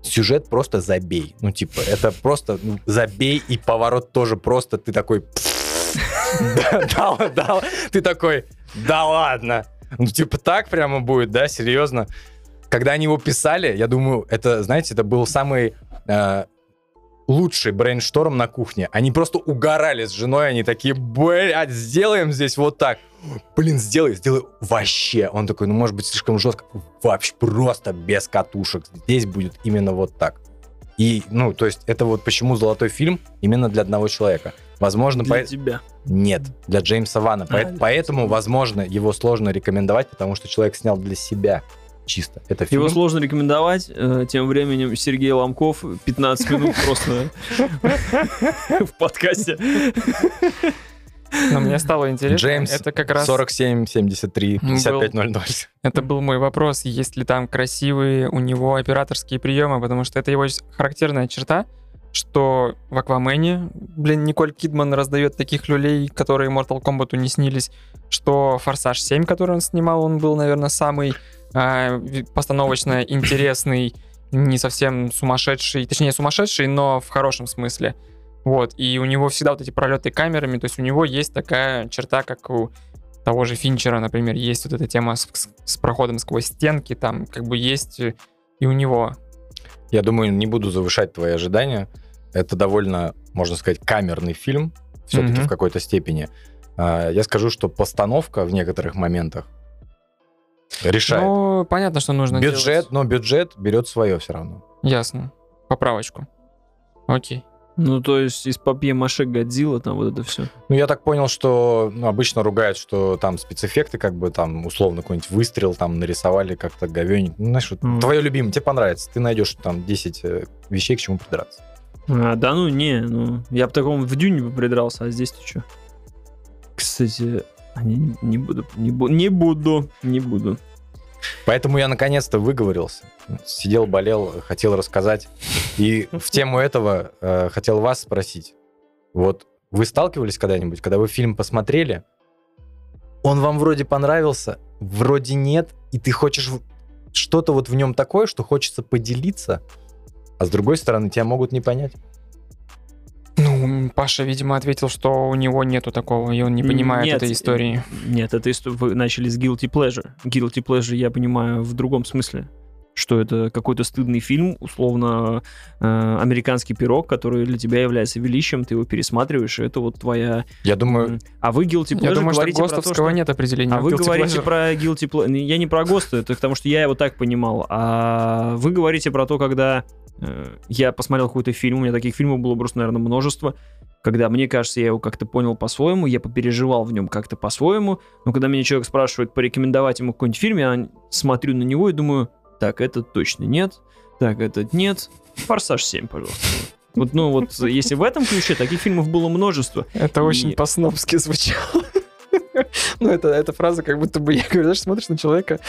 Speaker 1: сюжет просто забей. Ну, типа, это просто ну, забей, и поворот тоже просто ты такой... Да, да. Ты такой, да ладно. Ну, типа, так прямо будет, да, серьезно. Когда они его писали, я думаю, это, знаете, это был самый э, лучший брейншторм на кухне. Они просто угорали с женой, они такие, блядь, сделаем здесь вот так. Блин, сделай, сделай вообще. Он такой, ну, может быть, слишком жестко. Вообще просто без катушек. Здесь будет именно вот так. И, ну, то есть, это вот почему золотой фильм именно для одного человека. Возможно,
Speaker 2: Для
Speaker 1: по-
Speaker 2: тебя.
Speaker 1: нет, для Джеймса Вана. По-
Speaker 2: А, для
Speaker 1: Поэтому, возможно, его сложно рекомендовать, потому что человек снял для себя чисто. Это фильм.
Speaker 2: Его сложно рекомендовать. э, Тем временем Сергей Ломков 15 минут просто в подкасте.
Speaker 3: Но мне стало интересно.
Speaker 1: Джеймс,
Speaker 3: это как раз
Speaker 1: 47, 73,
Speaker 3: Был.
Speaker 1: 55, 00.
Speaker 3: Это был мой вопрос, есть ли там красивые у него операторские приемы, потому что это его характерная черта, что в Аквамене, блин, Николь Кидман раздает таких люлей, которые Mortal Kombat не снились, что Форсаж 7, который он снимал, он был, наверное, самый ви- постановочно интересный, не совсем сумасшедший, точнее сумасшедший, но в хорошем смысле. Вот, и у него всегда вот эти пролеты камерами, то есть у него есть такая черта, как у того же Финчера, например, есть вот эта тема с, с- с проходом сквозь стенки, там как бы есть э, и у него.
Speaker 1: Я думаю, не буду завышать твои ожидания. Это довольно, можно сказать, камерный фильм, все-таки
Speaker 3: Мгм.
Speaker 1: в какой-то степени. А, Я скажу, что постановка в некоторых моментах решает.
Speaker 3: Ну, понятно, что нужно
Speaker 1: бюджет,
Speaker 3: делать.
Speaker 1: но бюджет берет свое все равно.
Speaker 3: Ясно. Поправочку. Окей.
Speaker 2: Ну, то есть из папье маше Годзилла, там вот это все.
Speaker 1: Ну, я так понял, что ну, обычно ругают, что там спецэффекты, как бы там условно какой-нибудь выстрел там нарисовали как-то говенник. Ну, знаешь, вот
Speaker 2: Мгм.
Speaker 1: твое любимое, тебе понравится. Ты найдешь там 10 э, вещей, к чему придраться.
Speaker 2: А, да ну не, ну я бы такому в Дюне бы придрался, а здесь ты что? Кстати, не, не- не буду, не, бу- не буду, не буду.
Speaker 1: Поэтому я наконец-то выговорился. Сидел, болел, хотел рассказать. И в тему этого э, хотел вас спросить. Вот вы сталкивались когда-нибудь, когда вы фильм посмотрели, он вам вроде понравился, вроде нет, и ты хочешь что-то вот в нем такое, что хочется поделиться, а с другой стороны тебя могут не понять.
Speaker 3: Паша, видимо, ответил, что у него нету такого, и он не понимает
Speaker 2: Нет,
Speaker 3: этой истории.
Speaker 2: Нет, это исто- вы начали с guilty pleasure. Guilty pleasure я понимаю в другом смысле. Что это какой-то стыдный фильм, условно э, американский пирог, который для тебя является величием, ты его пересматриваешь, и это вот твоя.
Speaker 1: Я думаю,
Speaker 2: А вы guilty pleasure
Speaker 3: Я думаю, что
Speaker 2: говорите про то,
Speaker 3: ГОСТовского
Speaker 2: что-
Speaker 3: нет определения.
Speaker 2: А вы говорите
Speaker 3: pleasure.
Speaker 2: про guilty pleasure. Я не про ГОСТ, это потому что я его так понимал. А вы говорите про то, когда э, я посмотрел какой-то фильм, у меня таких фильмов было просто, наверное, множество, когда мне кажется, я его как-то понял по-своему, я попереживал в нем как-то по-своему, но когда меня человек спрашивает порекомендовать ему какой-нибудь фильм, я смотрю на него и думаю, так, этот точно нет, так, этот нет, «Форсаж 7», пожалуйста. Вот, ну вот, если в этом ключе, таких фильмов было множество.
Speaker 3: Это очень
Speaker 2: И-
Speaker 3: по-снобски звучало. Ну, это, эта фраза, как будто бы я говорю, знаешь, смотришь на человека,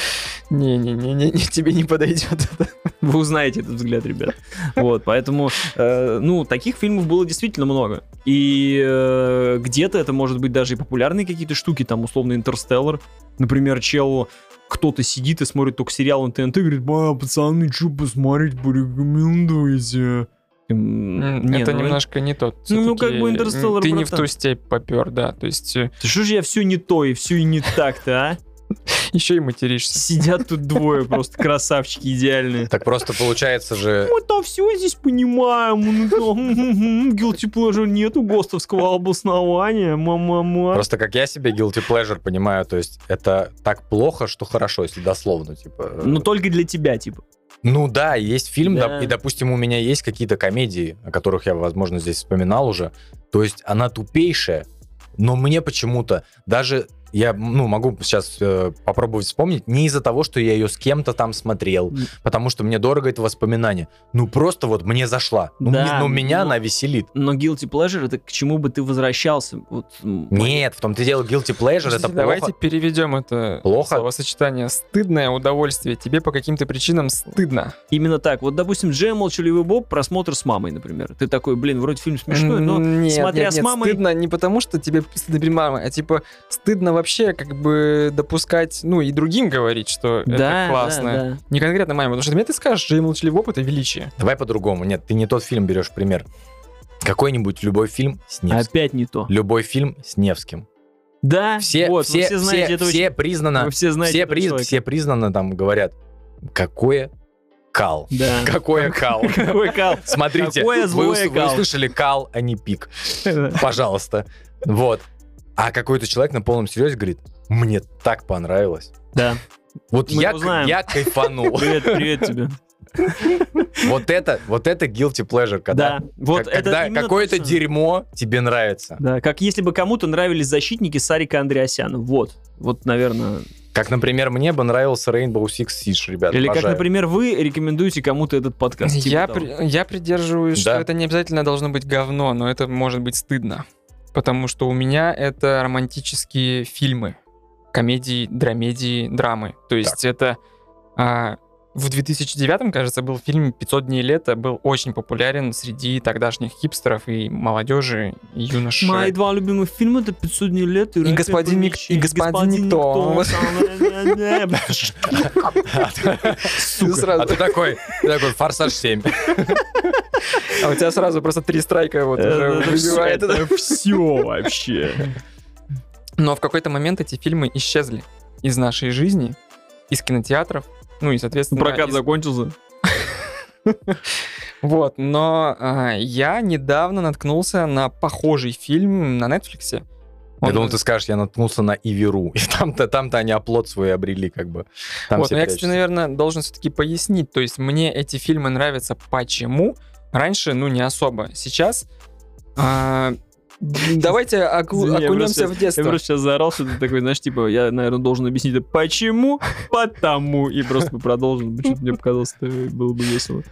Speaker 3: не-не-не, тебе не подойдет это.
Speaker 2: Вы узнаете этот взгляд, ребят. Вот, поэтому, э, ну, таких фильмов было действительно много. И э, где-то это может быть даже и популярные какие-то штуки, там, условно, «Интерстеллар». Например, чел кто-то сидит и смотрит только сериал на ТНТ и говорит, ба, пацаны, что посмотреть порекомендуете? Не,
Speaker 3: Это
Speaker 2: ну,
Speaker 3: немножко не тот.
Speaker 2: Ну,
Speaker 3: всё-таки,
Speaker 2: как бы «Интерстеллар»,
Speaker 3: Ты не в
Speaker 2: братан.
Speaker 3: ту степь попер, да. То есть
Speaker 2: Да что же я все не то и все и не так-то, а?
Speaker 3: еще и материшься.
Speaker 2: Сидят тут двое просто красавчики идеальные.
Speaker 1: так просто получается же...
Speaker 2: Мы-то все здесь понимаем. Ну, Guilty pleasure нету ГОСТовского обоснования. Мама-ма.
Speaker 1: Просто как я себе guilty pleasure понимаю, то есть это так плохо, что хорошо, если дословно, типа.
Speaker 2: Ну, только для тебя, типа.
Speaker 1: Ну да, есть фильм,
Speaker 2: Да.
Speaker 1: и, допустим, у меня есть какие-то комедии, о которых я, возможно, здесь вспоминал уже. То есть она тупейшая, но мне почему-то даже я ну, могу сейчас э, попробовать вспомнить, не из-за того, что я ее с кем-то там смотрел,
Speaker 2: М.
Speaker 1: потому что мне дорого это воспоминание. Ну, просто вот мне зашла. Ну,
Speaker 2: Да,
Speaker 1: мне- ну, меня
Speaker 2: но-
Speaker 1: она веселит.
Speaker 2: Но guilty pleasure это к чему бы ты возвращался. Вот,
Speaker 1: Нет, в том-то и дело, guilty pleasure, это
Speaker 3: Подождите, Давайте
Speaker 1: плохо.
Speaker 3: переведем это
Speaker 1: Плохо?
Speaker 3: словосочетание. Стыдное удовольствие. Тебе по каким-то причинам стыдно.
Speaker 2: Именно так. Вот, допустим, Джей Молчаливый Боб, просмотр с мамой, например. Ты такой, блин, вроде фильм смешной, но
Speaker 3: нет,
Speaker 2: смотря
Speaker 3: нет,
Speaker 2: с
Speaker 3: нет,
Speaker 2: мамой-
Speaker 3: стыдно не потому, что тебе стыдно перед мамой, а типа стыдно вообще как бы допускать, ну и другим говорить, что
Speaker 2: да,
Speaker 3: это классно.
Speaker 2: да, да.
Speaker 3: Не конкретно маме, потому что мне ты скажешь, Джей Молчаливый Боб это величие.
Speaker 1: Давай по-другому. Нет, ты не тот фильм берешь пример. Какой-нибудь любой фильм с Невским.
Speaker 2: Опять не то.
Speaker 1: Любой фильм с Невским.
Speaker 2: Да,
Speaker 1: Все,
Speaker 2: вот,
Speaker 1: все,
Speaker 2: все знаете
Speaker 1: все,
Speaker 2: этого
Speaker 1: все признано,
Speaker 2: Вы все знаете
Speaker 1: все, приз-
Speaker 2: человека.
Speaker 1: все признано там говорят, какое кал.
Speaker 2: Да.
Speaker 1: Какое кал.
Speaker 2: Какой кал.
Speaker 1: Смотрите,
Speaker 2: Какое
Speaker 1: вы,
Speaker 2: злое
Speaker 1: ус- вы
Speaker 2: кал.
Speaker 1: услышали кал, а не пик. Пожалуйста. Вот. А какой-то человек на полном серьезе говорит, мне так понравилось.
Speaker 2: Да.
Speaker 1: Вот
Speaker 2: Мы
Speaker 1: я,
Speaker 2: его знаем.
Speaker 1: я кайфанул.
Speaker 2: Привет, привет тебе.
Speaker 1: Вот это, вот это guilty pleasure, когда,
Speaker 2: Да, вот
Speaker 1: как-
Speaker 2: это
Speaker 1: когда какое-то
Speaker 2: точно.
Speaker 1: дерьмо тебе нравится.
Speaker 2: Да, как если бы кому-то нравились защитники Сарика Андреасяна. Вот. Вот, наверное.
Speaker 1: Как, например, мне бы нравился Rainbow Six Siege, ребят.
Speaker 2: Или как,
Speaker 1: обожаю.
Speaker 2: например, вы рекомендуете кому-то этот подкаст. типа
Speaker 3: Я, при- я придерживаюсь,
Speaker 1: Да.
Speaker 3: что это не обязательно должно быть говно, но это может быть стыдно. Потому что у меня это романтические фильмы. Комедии, драмедии, драмы. То есть это... а, в 2009, кажется, был фильм «500 дней лета», был очень популярен среди тогдашних хипстеров и молодежи, и юношей.
Speaker 2: Мои два любимых фильма это 500 дней лет и,
Speaker 3: И
Speaker 2: «Рэп
Speaker 3: «Господин Ник-
Speaker 2: Помещи».
Speaker 3: и «Господин Никто».
Speaker 2: Сука.
Speaker 1: А ты такой, ты такой, Форсаж 7.
Speaker 3: А у тебя сразу просто три страйка вот уже
Speaker 2: Это
Speaker 3: выбивает.
Speaker 2: все вообще.
Speaker 3: Но в какой-то момент эти фильмы исчезли из нашей жизни, из кинотеатров, ну и, соответственно...
Speaker 2: Прокат
Speaker 3: из-
Speaker 2: закончился.
Speaker 3: Вот, но а, я недавно наткнулся на похожий фильм на Netflix.
Speaker 1: Я
Speaker 3: Он-
Speaker 1: думал, ты скажешь, я наткнулся на Иверу. И там-то, там-то они оплот свой обрели, как бы. Там
Speaker 3: вот, но я, кстати, наверное, должен все-таки пояснить. То есть мне эти фильмы нравятся почему? Раньше, ну, не особо. Сейчас а, давайте оку-
Speaker 2: Извини, я
Speaker 3: окунемся в
Speaker 2: Я
Speaker 3: детство.
Speaker 2: просто сейчас заорал, что ты такой, знаешь, типа, я, наверное, должен объяснить, это почему, потому, и просто бы продолжил. Почему-то мне показалось, это было бы весело.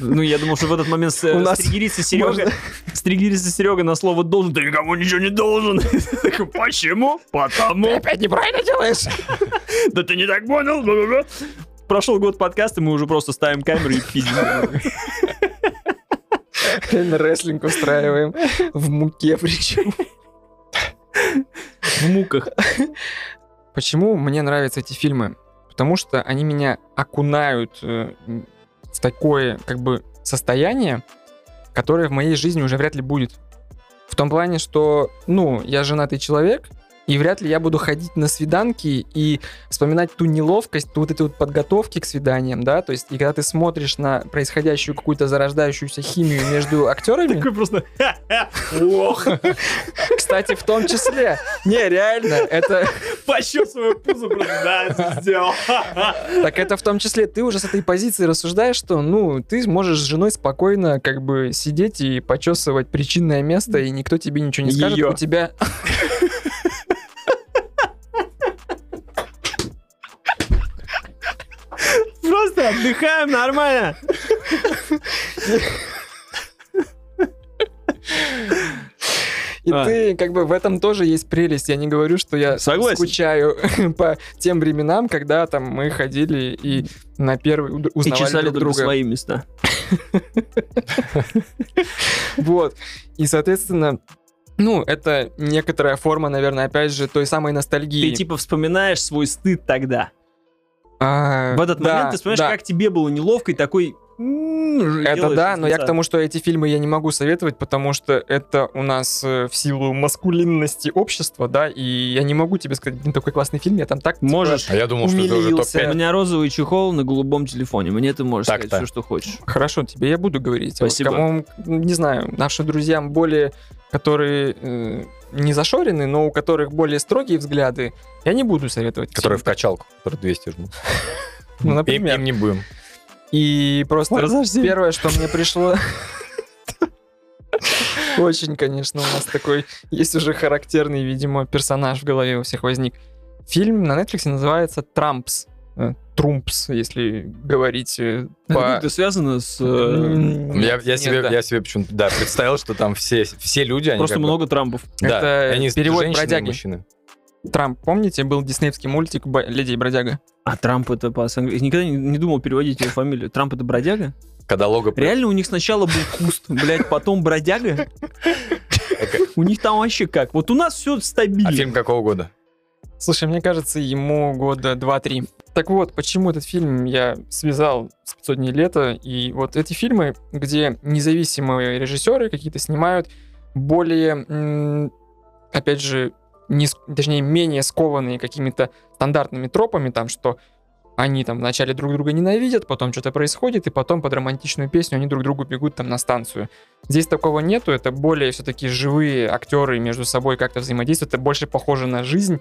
Speaker 2: Ну, я думал, что в этот момент
Speaker 3: нас
Speaker 2: стригерится Серега, стригерится Серега на слово «должен», ты никому ничего не должен. Почему? Потому.
Speaker 3: Опять неправильно делаешь.
Speaker 2: Да ты не так понял. бла-бла-бла». Прошел год подкаста, мы уже просто ставим камеру и пиздим.
Speaker 3: Реально рестлинг устраиваем. В муке причем.
Speaker 2: В муках.
Speaker 3: Почему мне нравятся эти фильмы? Потому что они меня окунают э, в такое, как бы, состояние, которое в моей жизни уже вряд ли будет. В том плане, что, ну, я женатый человек, и вряд ли я буду ходить на свиданки и вспоминать ту неловкость, ту вот этой вот подготовки к свиданиям, да, то есть, и когда ты смотришь на происходящую какую-то зарождающуюся химию между актерами,
Speaker 2: Такой просто ох,
Speaker 3: кстати, в том числе, не, реально, это,
Speaker 2: пощу свою пузо просто, да, сделал.
Speaker 3: Так это в том числе ты уже с этой позиции рассуждаешь, что, ну, ты можешь с женой спокойно как бы сидеть и почесывать причинное место, и никто тебе ничего не скажет.
Speaker 2: Её.
Speaker 3: У тебя...
Speaker 2: отдыхаем нормально.
Speaker 3: И
Speaker 2: А.
Speaker 3: ты, как бы, в этом тоже есть прелесть. Я не говорю, что я
Speaker 2: Согласен.
Speaker 3: скучаю по тем временам, когда там мы ходили и на первый уд-
Speaker 2: И
Speaker 3: узнавали
Speaker 2: чесали
Speaker 3: друг друга.
Speaker 2: свои места.
Speaker 3: Вот. И, соответственно, ну, это некоторая форма, наверное, опять же, той самой ностальгии.
Speaker 2: Ты типа вспоминаешь свой стыд тогда.
Speaker 3: А,
Speaker 2: В этот
Speaker 3: да,
Speaker 2: момент ты вспоминаешь,
Speaker 3: да.
Speaker 2: как тебе было неловко и такой...
Speaker 3: Это да, но я к тому, что эти фильмы я не могу советовать, потому что это у нас э, в силу маскулинности общества, да, и я не могу тебе сказать, блин, такой классный фильм, я там так... типа,
Speaker 2: Можешь.
Speaker 1: А я думал, что это уже
Speaker 3: Умилился.
Speaker 2: У
Speaker 1: топ-5.
Speaker 2: меня розовый чехол на голубом телефоне. Мне ты можешь
Speaker 1: Так-то.
Speaker 2: сказать все, что хочешь.
Speaker 3: Хорошо, тебе я буду говорить. А вот
Speaker 2: Спасибо.
Speaker 3: кому, не знаю, нашим друзьям более, которые э, не зашорены, но у которых более строгие взгляды, я не буду советовать.
Speaker 1: Который в качалку, который 200 жмут.
Speaker 3: Ну,
Speaker 1: Им,
Speaker 3: например.
Speaker 1: им не будем.
Speaker 3: И просто первое, что мне пришло... Очень, конечно, у нас такой есть уже характерный, видимо, персонаж в голове у всех возник. Фильм на Netflix называется «Трампс». Э, Трумпс, если говорить э,
Speaker 2: Это
Speaker 3: по...
Speaker 2: как-то связано с... э,
Speaker 1: Я,
Speaker 3: нет,
Speaker 1: я
Speaker 3: нет,
Speaker 1: себе,
Speaker 3: да.
Speaker 1: я себе почему-то да, представил, что там все, все люди, они
Speaker 2: Просто
Speaker 1: как бы-
Speaker 2: много Трампов.
Speaker 1: да,
Speaker 3: Это
Speaker 1: они
Speaker 3: перевод
Speaker 1: женщины
Speaker 3: бродяги.
Speaker 1: мужчины.
Speaker 3: Трамп, помните, был диснеевский мультик «Б- «Леди и бродяга»?
Speaker 2: А Трамп это по английски Никогда не, не думал переводить его фамилию. Трамп это бродяга?
Speaker 1: Когда лого...
Speaker 2: Реально у них сначала был куст, блядь, потом бродяга? У них там вообще как? Вот у нас все
Speaker 1: А
Speaker 2: стабильно.
Speaker 1: фильм какого года?
Speaker 3: Слушай, мне кажется, ему года 2-3. Так вот, почему этот фильм я связал с 500 дней лета, и вот эти фильмы, где независимые режиссеры какие-то снимают более, опять же, не, точнее, менее скованные какими-то стандартными тропами, там, что они там вначале друг друга ненавидят, потом что-то происходит, и потом под романтичную песню они друг другу бегут там на станцию. Здесь такого нету, это более все-таки живые актеры между собой как-то взаимодействуют, это больше похоже на жизнь,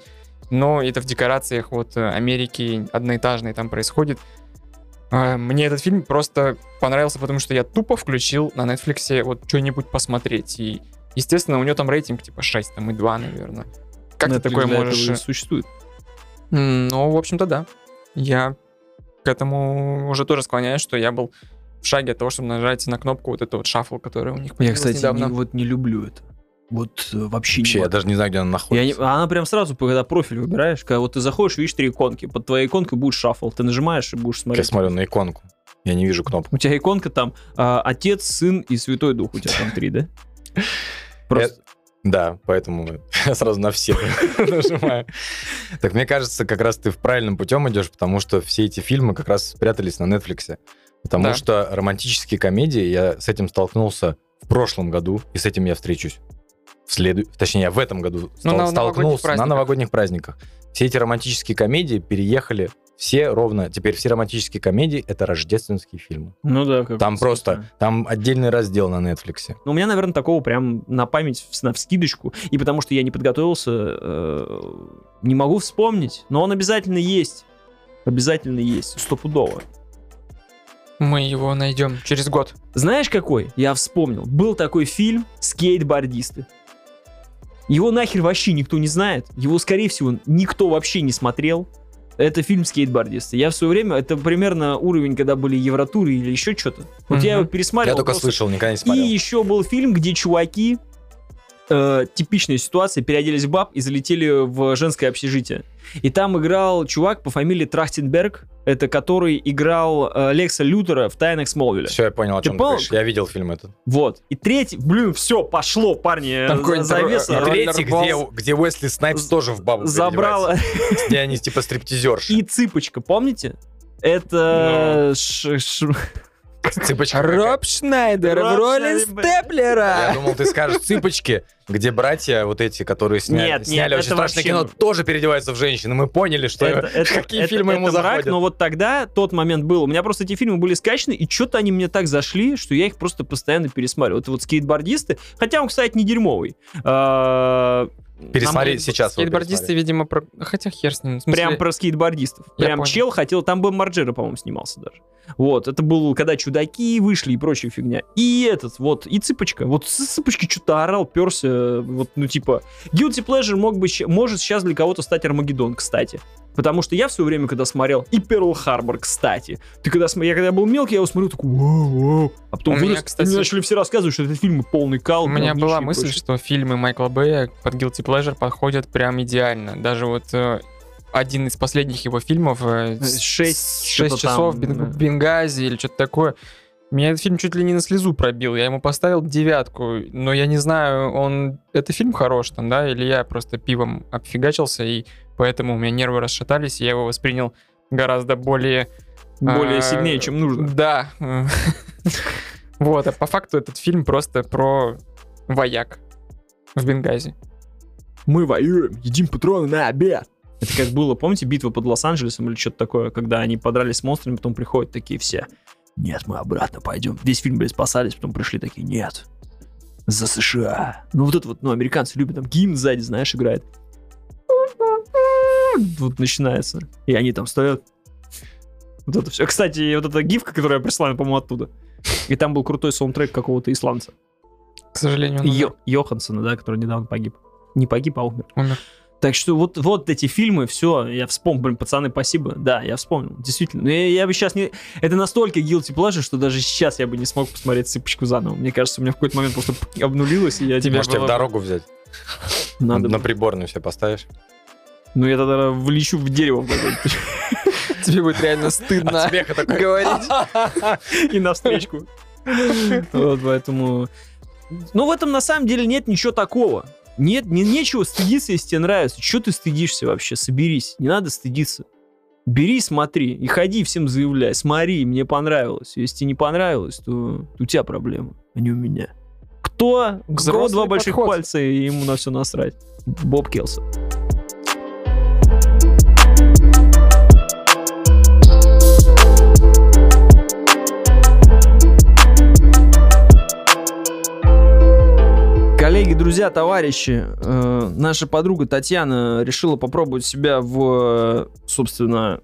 Speaker 3: но это в декорациях вот э, Америки одноэтажной там происходит. А, Мне этот фильм просто понравился, потому что я тупо включил на Netflix вот что-нибудь посмотреть. И, естественно, у него там рейтинг типа 6, там и 2, наверное. Как ты
Speaker 2: Netflix
Speaker 3: такое
Speaker 2: для этого
Speaker 3: можешь... э,
Speaker 2: существует.
Speaker 3: Ну, в общем-то, да. Я к этому уже тоже склоняюсь, что я был в шаге от того, чтобы нажать на кнопку вот эту вот шаффл, которая у них
Speaker 2: Я, кстати,
Speaker 3: недавно.
Speaker 2: не- вот не люблю это. Вот э, вообще,
Speaker 1: Вообще,
Speaker 2: не
Speaker 1: я даже не знаю, где она
Speaker 2: Я не-
Speaker 1: находится.
Speaker 2: а она прям сразу, когда профиль выбираешь, когда вот ты заходишь, видишь три иконки, под твоей иконкой будет шаффл, ты нажимаешь и будешь
Speaker 1: Я
Speaker 2: смотреть.
Speaker 1: смотрю на иконку. Я не вижу кнопку.
Speaker 2: У тебя иконка там а, Отец, Сын и Святой Дух, у тебя там три, да? Просто
Speaker 1: Да, поэтому я сразу на все нажимаю. Так мне кажется, как раз ты в правильном путем идешь, потому что все эти фильмы как раз спрятались на Netflix. Потому
Speaker 3: Да.
Speaker 1: что романтические комедии, я с этим столкнулся в прошлом году, и с этим я встречусь. В следу... Точнее, я в этом году
Speaker 3: Ну,
Speaker 1: стол-
Speaker 3: на новогодних
Speaker 1: столкнулся на
Speaker 3: праздниках.
Speaker 1: новогодних праздниках. Все эти романтические комедии переехали все ровно. Теперь все романтические комедии это рождественские фильмы.
Speaker 2: Ну да, как
Speaker 1: Там просто, там отдельный раздел на Netflix.
Speaker 2: Ну, у меня, наверное, такого прям на память, в- на вскидочку. И потому что я не подготовился, э, не могу вспомнить. Но он обязательно есть. Обязательно есть, стопудово.
Speaker 3: Мы его найдем через год.
Speaker 2: Знаешь какой? Я вспомнил. Был такой фильм «Скейтбордисты». Его нахер вообще никто не знает. Его, скорее всего, никто вообще не смотрел. Это фильм «Скейтбордисты». Я в свое время, это примерно уровень, когда были Евротуры или еще что-то. Вот я
Speaker 3: Мгм.
Speaker 2: его пересматривал.
Speaker 1: Я только
Speaker 2: просто-
Speaker 1: слышал, никогда не
Speaker 2: И
Speaker 1: смотрел.
Speaker 2: еще был фильм, где чуваки, э, типичная ситуация, переоделись в баб и залетели в женское общежитие. И там играл чувак по фамилии Трахтенберг, это который играл э, Лекса Лютера в «Тайнах Смолвиля».
Speaker 1: Все, я понял, о
Speaker 2: Ты
Speaker 1: чем ты
Speaker 2: понял?
Speaker 1: говоришь. Я видел фильм этот.
Speaker 2: Вот. И третий, блин, все, пошло, парни,
Speaker 3: Там
Speaker 2: за-
Speaker 3: какой-нибудь
Speaker 2: завеса.
Speaker 1: Третий, где, где Уэсли Снайпс тоже в бабу
Speaker 2: Забрал.
Speaker 1: Где они типа стриптизерши.
Speaker 2: и цыпочка, помните? Это ш- ш-
Speaker 1: Цыпочка
Speaker 3: Роб. Шнайдер в роли
Speaker 2: Шнайдер.
Speaker 1: Я
Speaker 3: Степлера.
Speaker 1: думал, ты скажешь цыпочки, где братья вот эти, которые сняли,
Speaker 2: Нет, нет,
Speaker 1: сняли очень страшное
Speaker 2: вообще-
Speaker 1: кино, тоже переодеваются в женщин. И мы поняли, что
Speaker 2: это, это-
Speaker 1: какие
Speaker 2: это-
Speaker 1: фильмы ему
Speaker 2: мрак,
Speaker 1: заходят.
Speaker 2: но вот тогда тот момент был. У меня просто эти фильмы были скачаны, и что-то они мне так зашли, что я их просто постоянно пересматривал. Это вот скейтбордисты, хотя он, кстати, не дерьмовый.
Speaker 1: Пересмотри
Speaker 2: нам-
Speaker 1: сейчас.
Speaker 3: Скейтбордисты, видимо, про... Хотя хер с ним. смысле,
Speaker 2: Прям про скейтбордистов.
Speaker 3: Я
Speaker 2: Прям
Speaker 3: понял.
Speaker 2: чел хотел, там Бэм Марджера, по-моему, снимался даже. Вот, это был, когда чудаки вышли и прочая фигня. И этот, вот, и Цыпочка. Вот с Цыпочки что-то орал, перся, вот, ну, типа, Guilty Pleasure мог бы, может сейчас для кого-то стать Армагеддон, кстати. Потому что я в свое время, когда смотрел, и Перл Харбор, кстати. Ты когда, я когда был мелкий, я его смотрю, такой, вау, вау. А потом
Speaker 3: меня,
Speaker 2: вырос, и
Speaker 3: кстати,
Speaker 2: мне начали все рассказывать, что этот фильм полный кал.
Speaker 3: У меня была мысль,
Speaker 2: прочее.
Speaker 3: что фильмы Майкла Бэя под Guilty Pleasure подходят прям идеально. Даже вот э, один из последних его фильмов э, с-
Speaker 2: Шесть
Speaker 3: с-
Speaker 2: что-то
Speaker 3: шесть часов
Speaker 2: там,
Speaker 3: Бен-
Speaker 2: да.
Speaker 3: Бенгази или что-то такое. Меня этот фильм чуть ли не на слезу пробил. Я ему поставил девятку. Но я не знаю, он... Это фильм хорош там, да? Или я просто пивом обфигачился, и поэтому у меня нервы расшатались, и я его воспринял гораздо более...
Speaker 2: Более
Speaker 3: а,
Speaker 2: сильнее, чем нужно.
Speaker 3: Да. Вот, а по факту этот фильм просто про вояк в Бенгази.
Speaker 2: мы воюем, едим патроны на обед. Это как было, помните, битва под Лос-Анджелесом или что-то такое, когда они подрались с монстрами, потом приходят такие все. Нет, мы обратно пойдем. Весь фильм, блядь, спасались, потом пришли такие, нет, за США. Ну вот это вот, ну, американцы любят, там гимн сзади, знаешь, играет. Вот начинается. И они там стоят. Вот это все. Кстати, вот эта гифка, которую я прислал, по-моему, оттуда. И там был крутой саундтрек какого-то исландца.
Speaker 3: К сожалению, он
Speaker 2: Йо-
Speaker 3: умер.
Speaker 2: Йоханссона, да, который недавно погиб. Не погиб, а умер.
Speaker 3: Умер.
Speaker 2: Так что вот, вот эти фильмы, все, я вспомнил, блин, пацаны, спасибо. Да, я вспомнил, действительно. Но я, я бы сейчас не... Это настолько guilty pleasure, что даже сейчас я бы не смог посмотреть «Цыпочку» заново. Мне кажется, у меня в какой-то момент просто обнулилось, и я тебе
Speaker 1: Может, в дорогу взять?
Speaker 2: надо...
Speaker 1: На приборную все поставишь.
Speaker 2: Ну, я тогда влечу в дерево
Speaker 3: Тебе будет реально стыдно говорить.
Speaker 2: и навстречку. Вот, поэтому... Ну, в этом на самом деле нет ничего такого. Нет, не, нечего стыдиться, если тебе нравится. Чего ты стыдишься вообще? Соберись. Не надо стыдиться. Бери, смотри и ходи всем заявляй. Смотри, мне понравилось. Если тебе не понравилось, то у тебя проблемы, а не у меня. Кто?
Speaker 3: Взрослый
Speaker 2: два больших
Speaker 3: подход.
Speaker 2: пальца, и ему на все насрать. Боб Келса. Коллеги, друзья, товарищи, э, наша подруга Татьяна решила попробовать себя в, собственно,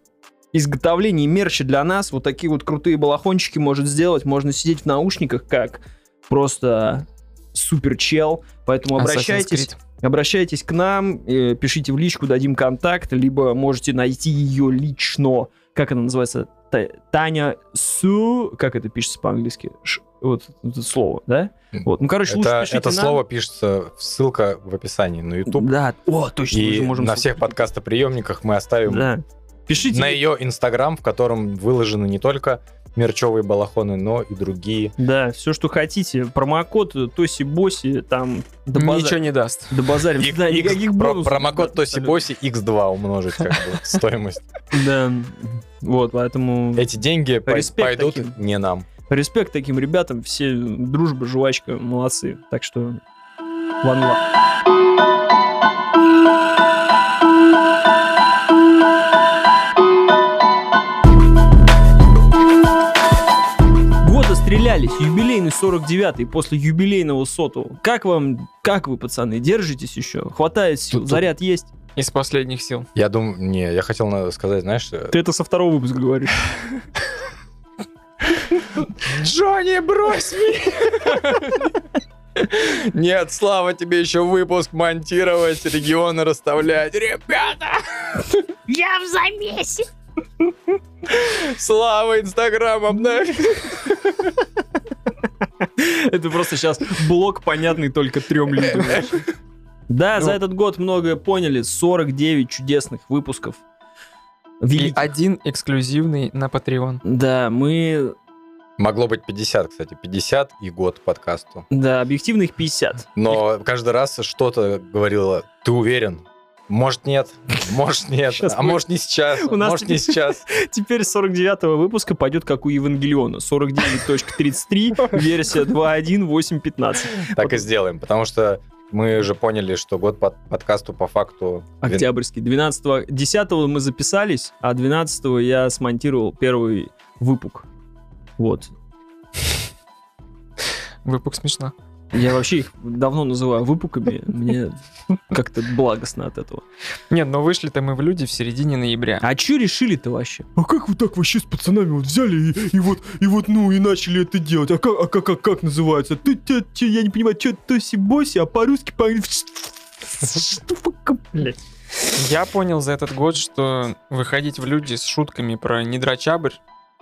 Speaker 2: изготовлении мерча для нас. Вот такие вот крутые балахончики может сделать. Можно сидеть в наушниках как просто супер чел. Поэтому обращайтесь, обращайтесь к нам, э, пишите в личку, дадим контакт, либо можете найти ее лично. Как она называется? Та- Таня Су... Как это пишется по-английски? Вот это слово, да? Вот. Ну, короче, лучше
Speaker 1: Это,
Speaker 2: пишите
Speaker 1: это
Speaker 2: нам.
Speaker 1: слово пишется, ссылка в описании на YouTube.
Speaker 2: Да, о, точно, мы
Speaker 1: И
Speaker 2: же можем...
Speaker 1: на всех подкастоприемниках мы оставим
Speaker 2: Да. Пишите.
Speaker 1: на ее инстаграм, в котором выложены не только мерчевые балахоны, но и другие.
Speaker 2: Да, все, что хотите. Промокод Тоси Боси, там до, база-
Speaker 3: Ничего не даст.
Speaker 2: до базарим.
Speaker 1: Ик-
Speaker 2: Да,
Speaker 1: X-
Speaker 2: никаких
Speaker 1: про-
Speaker 2: бонусов.
Speaker 1: Промокод Тоси Боси X2 умножить как бы стоимость.
Speaker 2: Да, вот, поэтому
Speaker 1: Эти деньги пойдут не нам.
Speaker 2: Респект таким ребятам, все дружба, жвачка, молодцы. Так что one love. Года стрелялись, юбилейный 49-й после юбилейного сотого. Как вам, как вы, пацаны, держитесь еще? Хватает сил,
Speaker 1: Тут-
Speaker 2: заряд есть?
Speaker 3: Из последних сил.
Speaker 1: Я думаю, не, я хотел сказать, знаешь, э,
Speaker 2: Ты это со второго выпуска говоришь.
Speaker 1: Джонни, брось меня! Нет, Слава, тебе еще выпуск монтировать, регионы расставлять. Ребята!
Speaker 5: Я в замесе.
Speaker 1: Слава, Инстаграм обновь.
Speaker 2: Это просто сейчас блок понятный только трем людям. Да, за
Speaker 3: Ну.
Speaker 2: этот год многое поняли. 49 чудесных выпусков.
Speaker 3: И
Speaker 2: Великих.
Speaker 3: один эксклюзивный на Patreon.
Speaker 2: Да, мы...
Speaker 1: Могло быть 50, кстати, 50 и год подкасту.
Speaker 2: Да, объективно их 50.
Speaker 1: Но каждый раз что-то говорило, ты уверен? Может нет, может нет,
Speaker 2: Щас
Speaker 1: а
Speaker 2: мы-
Speaker 1: может не сейчас,
Speaker 2: У нас
Speaker 1: может не сейчас.
Speaker 2: Теперь с 49 выпуска пойдет как у Евангелиона. 49.33, версия 2.1.8.15.
Speaker 1: Так и сделаем, потому что мы же поняли, что год под подкасту по факту...
Speaker 2: Октябрьский. 12 10 мы записались, а 12 я смонтировал первый выпук. Вот.
Speaker 3: Выпуск смешно.
Speaker 2: Я вообще их давно называю выпуками. Мне как-то благостно от этого.
Speaker 3: Нет, но вышли-то мы в люди в середине ноября.
Speaker 2: А что решили-то вообще?
Speaker 6: А как вы так вообще с пацанами вот взяли и, и вот, и вот, ну, и начали это делать? А как, а как, как, как называется? Ты, ты, ты, я не понимаю, что тоси-боси, а по-русски по
Speaker 2: Блядь.
Speaker 3: Я понял за этот год, что выходить в люди с шутками про недрачабрь,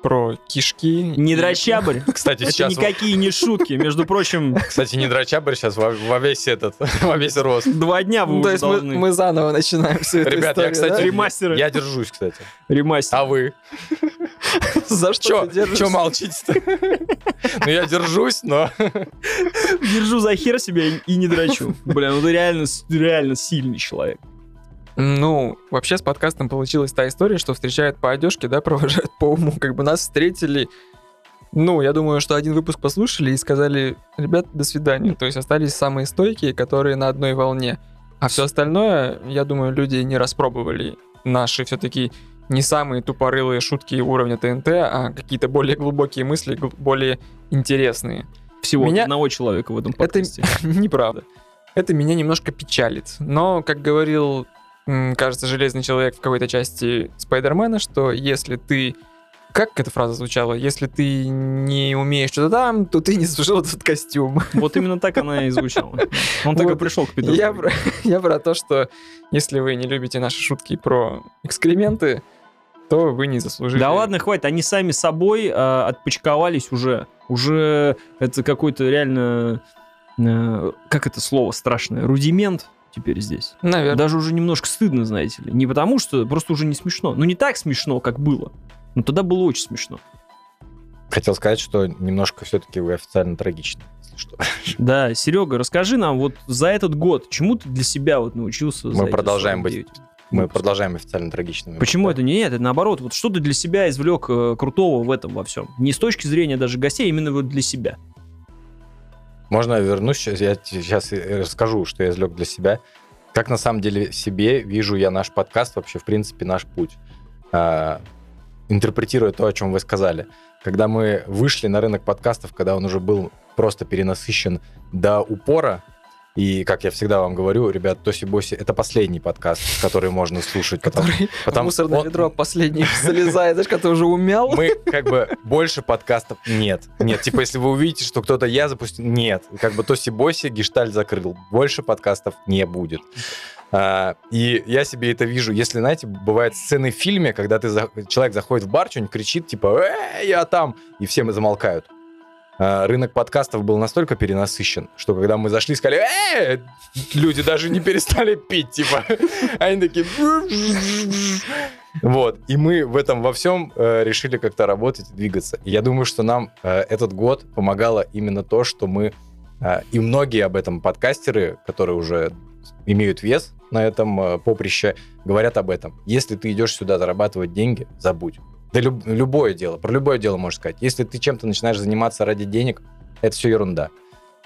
Speaker 3: про кишки...
Speaker 2: Не дрочабрь.
Speaker 1: Кстати,
Speaker 2: Это
Speaker 1: сейчас...
Speaker 2: никакие не шутки. Между прочим,
Speaker 1: Кстати, не драчабрь сейчас во, во весь этот, во весь рост.
Speaker 2: два дня вы
Speaker 4: Ну, то есть мы, заново начинаем всю эту
Speaker 1: Ребят, я, кстати,
Speaker 4: да?
Speaker 2: Ремастеры.
Speaker 1: Я держусь, кстати.
Speaker 2: Ремастер.
Speaker 1: А вы?
Speaker 4: За что
Speaker 1: Чё,
Speaker 4: ты держишься?
Speaker 1: чё молчите-то? Ну, я держусь, но...
Speaker 2: Держу за хер себя и- не драчу. Бля, ну ты реально, реально сильный человек.
Speaker 3: Ну, вообще с подкастом получилась та история, что встречают по одежке, да, провожают по уму. Как бы нас встретили, ну, я думаю, что один выпуск послушали и сказали, ребят, до свидания. То есть остались самые стойкие, которые на одной волне. А все остальное, я думаю, люди не распробовали наши все-таки не самые тупорылые шутки уровня ТНТ, а какие-то более глубокие мысли, более интересные.
Speaker 2: Всего
Speaker 3: Меня-
Speaker 2: одного человека в этом
Speaker 3: Это
Speaker 2: подкасте.
Speaker 3: неправда. Это меня немножко печалит. Но, как говорил, кажется, Железный Человек в какой-то части Спайдермена, что если ты... Как эта фраза звучала? Если ты не умеешь что-то там, то ты не заслужил этот костюм.
Speaker 2: Вот именно так она и звучала. Он так и
Speaker 3: Вот.
Speaker 2: пришел к Петру.
Speaker 3: Я про, я про то, что если вы не любите наши шутки про экскременты, то вы не заслужили.
Speaker 2: Да ладно, хватит, они сами собой а, отпочковались уже. Уже это какой-то реально... э, как это слово страшное? Рудимент теперь здесь.
Speaker 3: Наверное.
Speaker 2: Даже уже немножко стыдно, знаете ли. Не потому что, просто уже не смешно. Ну, не так смешно, как было. Но тогда было очень смешно.
Speaker 1: Хотел сказать, что немножко все-таки вы официально трагичны, если что.
Speaker 2: Да, Серега, расскажи нам вот за этот год, чему ты для себя вот научился?
Speaker 1: Мы продолжаем
Speaker 2: 49?
Speaker 1: быть Мы продолжаем официально трагичными.
Speaker 2: Почему это не это? Наоборот, вот что ты для себя извлек э, крутого в этом во всем? Не с точки зрения даже гостей, а именно вот для себя.
Speaker 1: Можно вернусь сейчас? Я сейчас расскажу, что я извлек для себя. Как на самом деле себе вижу я наш подкаст, вообще, в принципе, наш путь. А, интерпретируя то, о чем вы сказали. Когда мы вышли на рынок подкастов, когда он уже был просто перенасыщен до упора, и, как я всегда вам говорю, ребят, Тоси Боси, это последний подкаст, который можно слушать.
Speaker 4: Который
Speaker 1: потому-
Speaker 4: мусорное
Speaker 1: он-
Speaker 4: ведро последний залезает, знаешь, когда ты уже умял.
Speaker 1: мы как бы больше подкастов нет. Нет, типа если вы увидите, что кто-то я запустил, нет. Как бы Тоси Боси гешталь закрыл. Больше подкастов не будет. А, и я себе это вижу. Если, знаете, бывают сцены в фильме, когда ты за- человек заходит в бар, что-нибудь кричит, типа, «Э, я там, и все замолкают. А, рынок подкастов был настолько перенасыщен, что когда мы зашли, сказали, «Э!» люди даже не перестали пить, типа. Они такие... Вот, и мы в этом во всем э, решили как-то работать и двигаться. Я думаю, что нам э, этот год помогало именно то, что мы, э, и многие об этом подкастеры, которые уже имеют вес на этом поприще, говорят об этом. Если ты идешь сюда зарабатывать деньги, забудь. Да люб- любое дело, про любое дело можно сказать. Если ты чем-то начинаешь заниматься ради денег, это все ерунда.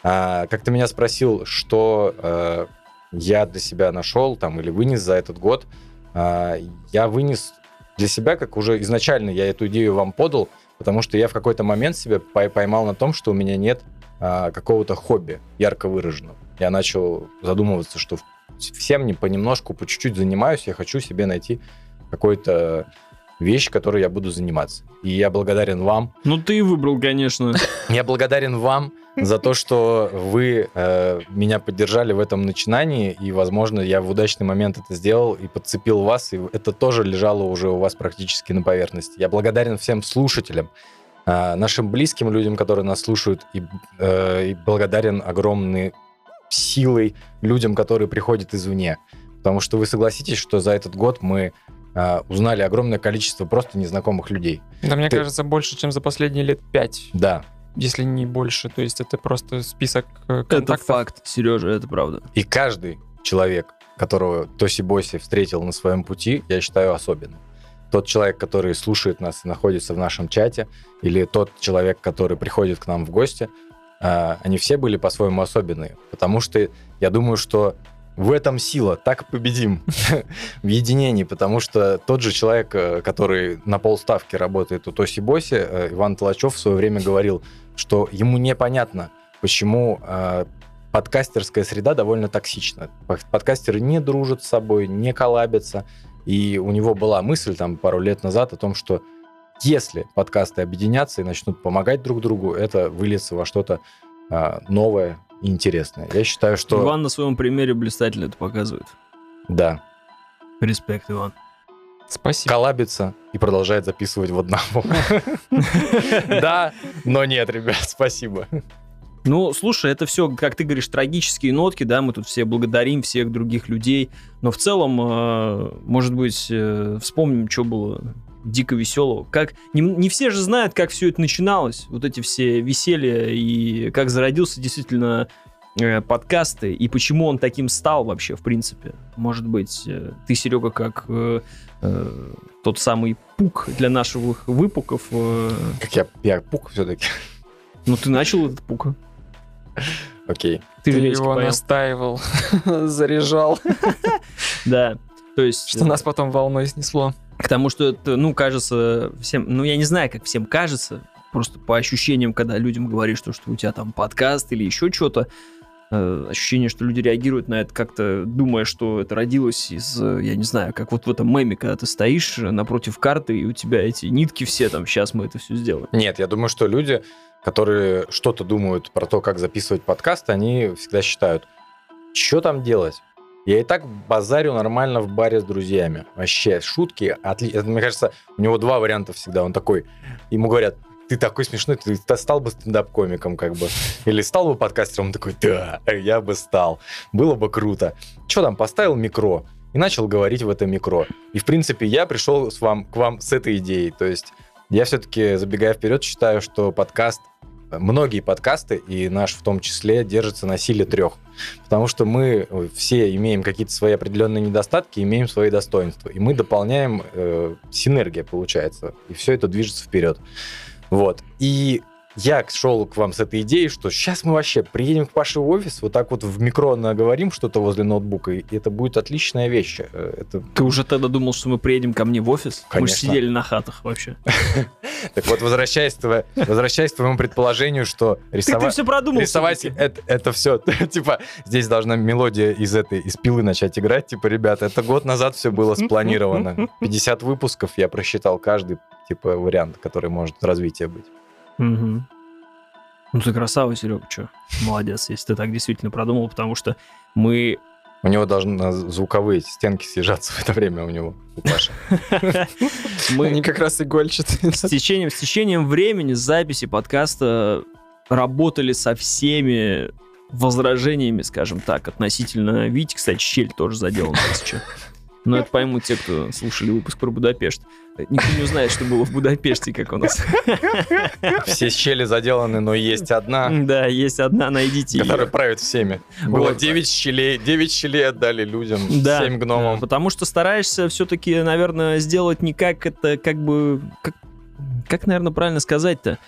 Speaker 1: А, как ты меня спросил, что э, я для себя нашел там или вынес за этот год, а, я вынес для себя, как уже изначально я эту идею вам подал, потому что я в какой-то момент себя пой- поймал на том, что у меня нет а, какого-то хобби ярко выраженного. Я начал задумываться, что всем не понемножку, по чуть-чуть занимаюсь, я хочу себе найти какой-то вещь, которой я буду заниматься. И я благодарен вам.
Speaker 2: Ну ты выбрал, конечно.
Speaker 1: Я благодарен вам за то, что вы э, меня поддержали в этом начинании, и, возможно, я в удачный момент это сделал и подцепил вас, и это тоже лежало уже у вас практически на поверхности. Я благодарен всем слушателям, э, нашим близким людям, которые нас слушают, и, э, и благодарен огромной силой людям, которые приходят извне. Потому что вы согласитесь, что за этот год мы э, узнали огромное количество просто незнакомых людей.
Speaker 3: Да, мне
Speaker 1: Ты-
Speaker 3: кажется, больше, чем за последние лет пять,
Speaker 1: Да,
Speaker 3: если не больше. То есть это просто список э,
Speaker 2: Это
Speaker 3: контактов.
Speaker 2: факт, Сережа, это правда.
Speaker 1: И каждый человек, которого Тоси Боси встретил на своем пути, я считаю особенным. Тот человек, который слушает нас и находится в нашем чате, или тот человек, который приходит к нам в гости, а, они все были по-своему особенные. Потому что я думаю, что в этом сила, так победим в единении, потому что тот же человек, э, который на полставки работает у Тоси Боси, э, Иван Толачев в свое время говорил, что ему непонятно, почему э, подкастерская среда довольно токсична. Под- Подкастеры не дружат с собой, не коллабятся. И у него была мысль там пару лет назад о том, что если подкасты объединятся и начнут помогать друг другу, это выльется во что-то а, новое интересное. Я считаю, что...
Speaker 2: Иван на своем примере блистательно это показывает.
Speaker 1: Да.
Speaker 2: Респект, Иван.
Speaker 3: Спасибо.
Speaker 1: Коллабится и продолжает записывать в одного. Да, но нет, ребят, спасибо.
Speaker 2: Ну, слушай, это все, как ты говоришь, трагические нотки, да, мы тут все благодарим всех других людей, но в целом, э, может быть, э, вспомним, что было дико веселого. Как не, не все же знают, как все это начиналось, вот эти все веселья и как зародился действительно э, подкасты и почему он таким стал вообще, в принципе. Может быть, э, ты, Серега, как э, э, тот самый пук для наших выпуков. э,
Speaker 1: Как я, я пук все-таки.
Speaker 2: ну, ты начал этот пук.
Speaker 1: Окей.
Speaker 2: Ты,
Speaker 3: Ты его
Speaker 2: поел.
Speaker 3: настаивал, заряжал,
Speaker 2: Да. То есть...
Speaker 3: что нас потом волной снесло.
Speaker 2: К тому, что это, ну, кажется всем... Ну, я не знаю, как всем кажется, просто по ощущениям, когда людям говоришь, что, что у тебя там подкаст или еще что-то, э, ощущение, что люди реагируют на это как-то, думая, что это родилось из, э, я не знаю, как вот в этом меме, когда ты стоишь э, напротив карты, и у тебя эти нитки все там, сейчас мы это все сделаем.
Speaker 1: Нет, я думаю, что люди, которые что-то думают про то, как записывать подкаст, они всегда считают, что там делать? Я и так базарю нормально в баре с друзьями. Вообще, шутки. Отли... это, Мне кажется, у него два варианта всегда. Он такой, ему говорят, ты такой смешной, ты ста- стал бы стендап-комиком, как бы. Или стал бы подкастером? Он такой, да, я бы стал. Было бы круто. Что там, поставил микро и начал говорить в это микро. И, в принципе, я пришел с вам, к вам с этой идеей. То есть я все-таки, забегая вперед, считаю, что подкаст, многие подкасты, и наш в том числе, держатся на силе трех. Потому что мы э, все имеем какие-то свои определенные недостатки, имеем свои достоинства. И мы дополняем, э, синергия получается. И все это движется вперед. Вот. И я шел к вам с этой идеей, что сейчас мы вообще приедем к Паше в офис, вот так вот в микро наговорим что-то возле ноутбука, и это будет отличная вещь. Э, Это...
Speaker 2: Ты уже тогда думал, что мы приедем ко мне в офис? Мы же
Speaker 1: Конечно.
Speaker 2: сидели на хатах вообще.
Speaker 1: Так вот, возвращаясь, к твоему предположению, что рисовать...
Speaker 2: все продумал.
Speaker 1: Рисовать это все, типа, здесь должна мелодия из этой, из пилы начать играть, типа, ребята, это год назад все было спланировано. 50 выпусков, я просчитал каждый, типа, вариант, который может развитие быть.
Speaker 2: Мгм. Ну ты красава, Серега, что? Молодец, если ты так действительно продумал, потому что мы...
Speaker 1: У него должны звуковые стенки съезжаться в это время у него, у Паши.
Speaker 2: мы
Speaker 3: Они как раз игольчатые.
Speaker 2: с течением, с течением времени записи подкаста работали со всеми возражениями, скажем так, относительно Вити. Кстати, щель тоже заделан тысяча. Но это поймут те, кто слушали выпуск про Будапешт. Никто не узнает, что было в Будапеште, как у нас.
Speaker 1: Все щели заделаны, но есть одна,
Speaker 2: Да, есть одна, найдите
Speaker 1: которая
Speaker 2: ее.
Speaker 1: правит всеми. Было
Speaker 2: Вот.
Speaker 1: 9 щелей, 9 щелей отдали людям,
Speaker 2: Да,
Speaker 1: 7 гномам.
Speaker 2: да, потому что стараешься все-таки, наверное, сделать не как это, как бы, как, как наверное, правильно сказать-то,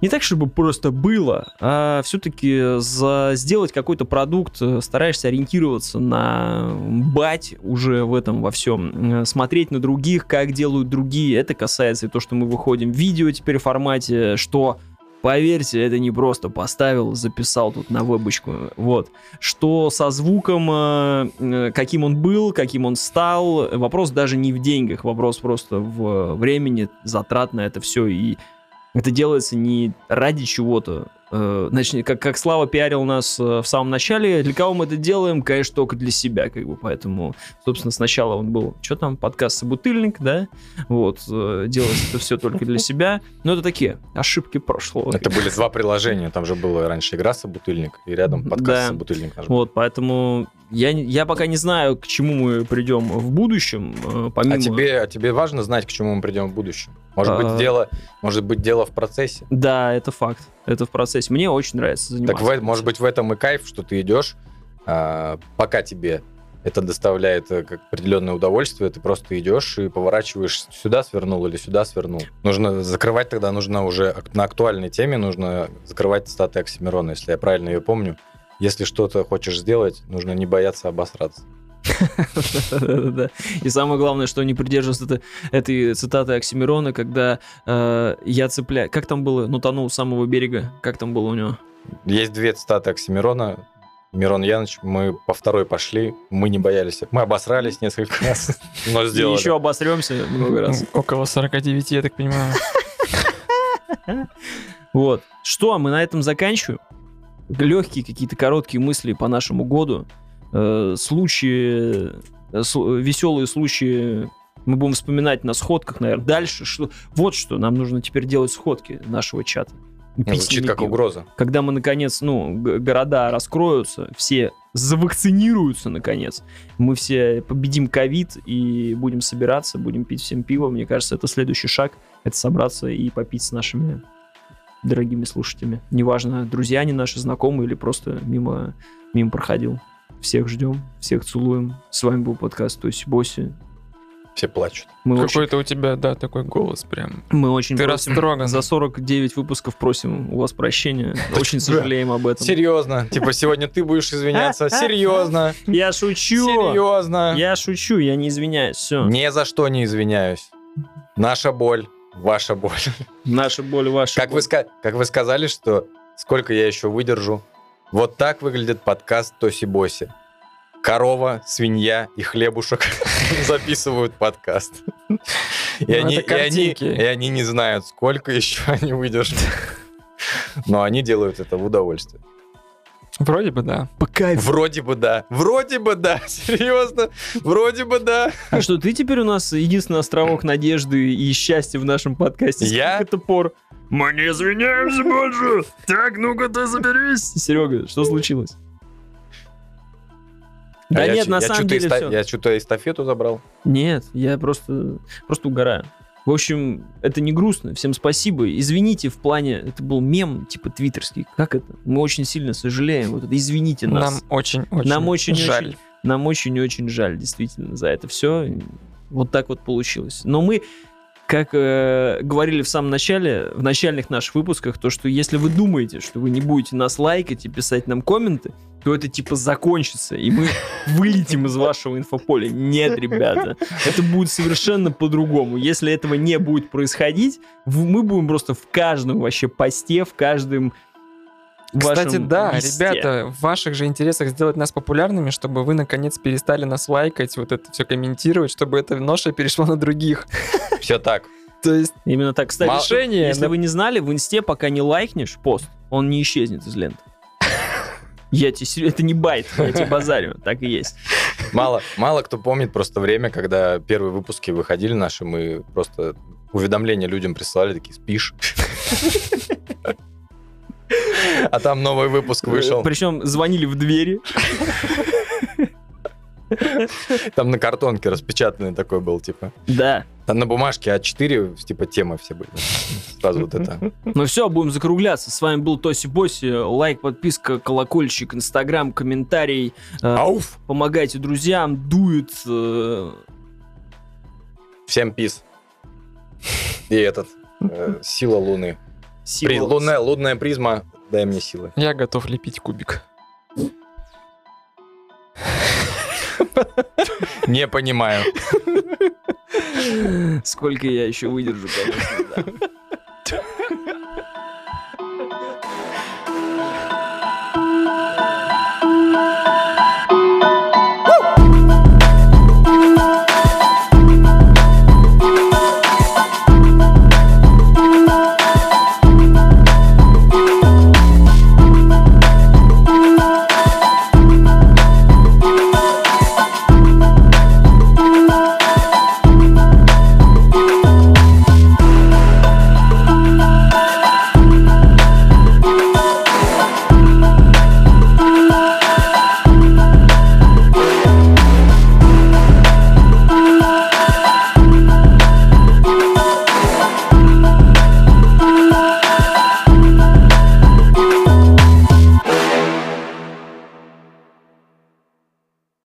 Speaker 2: не так, чтобы просто было, а все-таки за сделать какой-то продукт э, стараешься ориентироваться на бать уже в этом во всем, э, смотреть на других, как делают другие. Это касается и то, что мы выходим в видео теперь в формате, что Поверьте, это не просто поставил, записал тут на вебочку. Вот. Что со звуком, э, каким он был, каким он стал, вопрос даже не в деньгах, вопрос просто в времени, затрат на это все. И это делается не ради чего-то. Э, Значит, как, как Слава пиарил нас э, в самом начале, для кого мы это делаем, конечно, только для себя, как бы, поэтому, собственно, сначала он был, что там, подкаст «Собутыльник», да, вот, э, делалось это все только для себя, но это такие ошибки прошлого.
Speaker 1: Это были два приложения. Там же была раньше игра «Собутыльник», и рядом подкаст
Speaker 2: Да.
Speaker 1: «Собутыльник».
Speaker 2: Вот, поэтому я, я пока не знаю, к чему мы придем в будущем, э, помимо...
Speaker 1: А тебе, а тебе важно знать, к чему мы придем в будущем? Может
Speaker 2: А.
Speaker 1: быть, дело, может быть, дело в процессе?
Speaker 2: Да, это факт, это в процессе. Мне очень нравится заниматься.
Speaker 1: Так, в- может быть, в этом и кайф, что ты идешь, а, пока тебе это доставляет э, как определенное удовольствие, ты просто идешь и поворачиваешь сюда свернул или сюда свернул. Нужно закрывать тогда, нужно уже на актуальной теме, нужно закрывать статы Оксимирона, если я правильно ее помню. Если что-то хочешь сделать, нужно не бояться обосраться.
Speaker 2: И самое главное, что не придерживаться это- этой цитаты Оксимирона, когда э, я цепляю... Как там было? Ну, тонул у самого берега. Как там было у него?
Speaker 1: Есть две цитаты Оксимирона. Мирон Яныч, мы по второй пошли, мы не боялись. Мы обосрались несколько раз, но
Speaker 2: И
Speaker 1: сделали.
Speaker 2: еще обосремся много раз.
Speaker 3: Около 49, я так понимаю.
Speaker 2: Вот. Что, мы на этом заканчиваем? Легкие какие-то короткие мысли по нашему году. Э, случаи, э, сл- веселые случаи мы будем вспоминать на сходках, наверное. Дальше что? Вот что нам нужно теперь делать сходки нашего чата.
Speaker 1: Ну,
Speaker 2: Пить с
Speaker 1: Звучит как угроза.
Speaker 2: Когда мы, наконец, ну, города раскроются, все завакцинируются, наконец, мы все победим ковид и будем собираться, будем пить всем пиво. Мне кажется, это следующий шаг. Это собраться и попить с нашими дорогими слушателями. Неважно, друзья они наши, знакомые или просто мимо, мимо проходил. Всех ждем, всех целуем. С вами был подкаст Тоси Боси.
Speaker 1: Все плачут.
Speaker 2: Мы очень,
Speaker 3: Какой-то у тебя, да, такой голос прям.
Speaker 2: мы очень
Speaker 3: Ты
Speaker 2: просим-
Speaker 3: растроган.
Speaker 2: За 49 выпусков просим у вас прощения. Очень сожалеем об этом.
Speaker 1: Серьезно. Типа сегодня ты будешь извиняться. Серьезно.
Speaker 2: Я шучу.
Speaker 1: Серьезно.
Speaker 2: Я шучу, я не извиняюсь. Все.
Speaker 1: Ни за что не извиняюсь. Наша боль, ваша боль.
Speaker 2: Наша боль ваша.
Speaker 1: Как вы, ска- как вы сказали, что сколько я еще выдержу? Вот так выглядит подкаст Тоси Боси. Корова, свинья и хлебушек записывают подкаст. И
Speaker 3: Ну,
Speaker 1: они, и, они, и они не знают, сколько еще они выдержат. Но они делают это в удовольствие.
Speaker 3: Вроде бы, да.
Speaker 2: По кайфу.
Speaker 1: Вроде бы да. Вроде бы да. Серьезно. Вроде бы да.
Speaker 2: А что, ты теперь у нас единственный островок надежды и счастья в нашем подкасте?
Speaker 1: Я?
Speaker 2: это пор? Мы не извиняемся больше. Так, ну-ка ты заберись. Серега, что случилось? Да
Speaker 1: А я
Speaker 2: нет, на
Speaker 1: я
Speaker 2: самом деле
Speaker 1: эста-
Speaker 2: все.
Speaker 1: Я что-то эстафету забрал.
Speaker 2: Нет, я просто, просто угораю. В общем, это не грустно. Всем спасибо. Извините в плане, это был мем, типа твиттерский. Как это? Мы очень сильно сожалеем. Вот это извините нас.
Speaker 3: Нам очень-очень
Speaker 2: Нам очень
Speaker 3: жаль.
Speaker 2: очень- Нам очень-очень жаль, действительно, за это все. Вот так вот получилось. Но мы, как э, говорили в самом начале, в начальных наших выпусках, то, что если вы думаете, что вы не будете нас лайкать и писать нам комменты, то это типа закончится, и мы вылетим из вашего инфополя. Нет, ребята, это будет совершенно по-другому. Если этого не будет происходить, мы будем просто в каждом вообще посте, в каждом
Speaker 3: Кстати, да,
Speaker 2: листе.
Speaker 3: ребята, в ваших же интересах сделать нас популярными, чтобы вы наконец перестали нас лайкать, вот это все комментировать, чтобы эта ноша перешла на других.
Speaker 1: Все так.
Speaker 3: То есть
Speaker 2: Именно так. Кстати,
Speaker 3: решение
Speaker 2: если
Speaker 3: на-
Speaker 2: вы не знали, в инсте, пока не лайкнешь пост, он не исчезнет из ленты. Я тебе это не байт, я тебе базарю, так и есть.
Speaker 1: Мало, мало кто помнит просто время, когда первые выпуски выходили наши, мы просто уведомления людям присылали, такие, спишь? А там новый выпуск вышел.
Speaker 2: Причем звонили в двери.
Speaker 1: Там на картонке распечатанный такой был, типа.
Speaker 2: Да.
Speaker 1: Там на бумажке А4, типа, темы все были. Сразу вот это.
Speaker 2: Ну все, будем закругляться. С вами был Тоси Боси. Лайк, подписка, колокольчик, инстаграм, комментарий. Э,
Speaker 1: Ауф!
Speaker 2: Помогайте друзьям, дует. э,
Speaker 1: Всем peace. И этот, э, сила луны.
Speaker 2: Сила-
Speaker 1: При- лунная, лунная призма, дай мне силы.
Speaker 3: я готов лепить кубик.
Speaker 1: Не понимаю.
Speaker 2: Сколько я еще выдержу, конечно, да.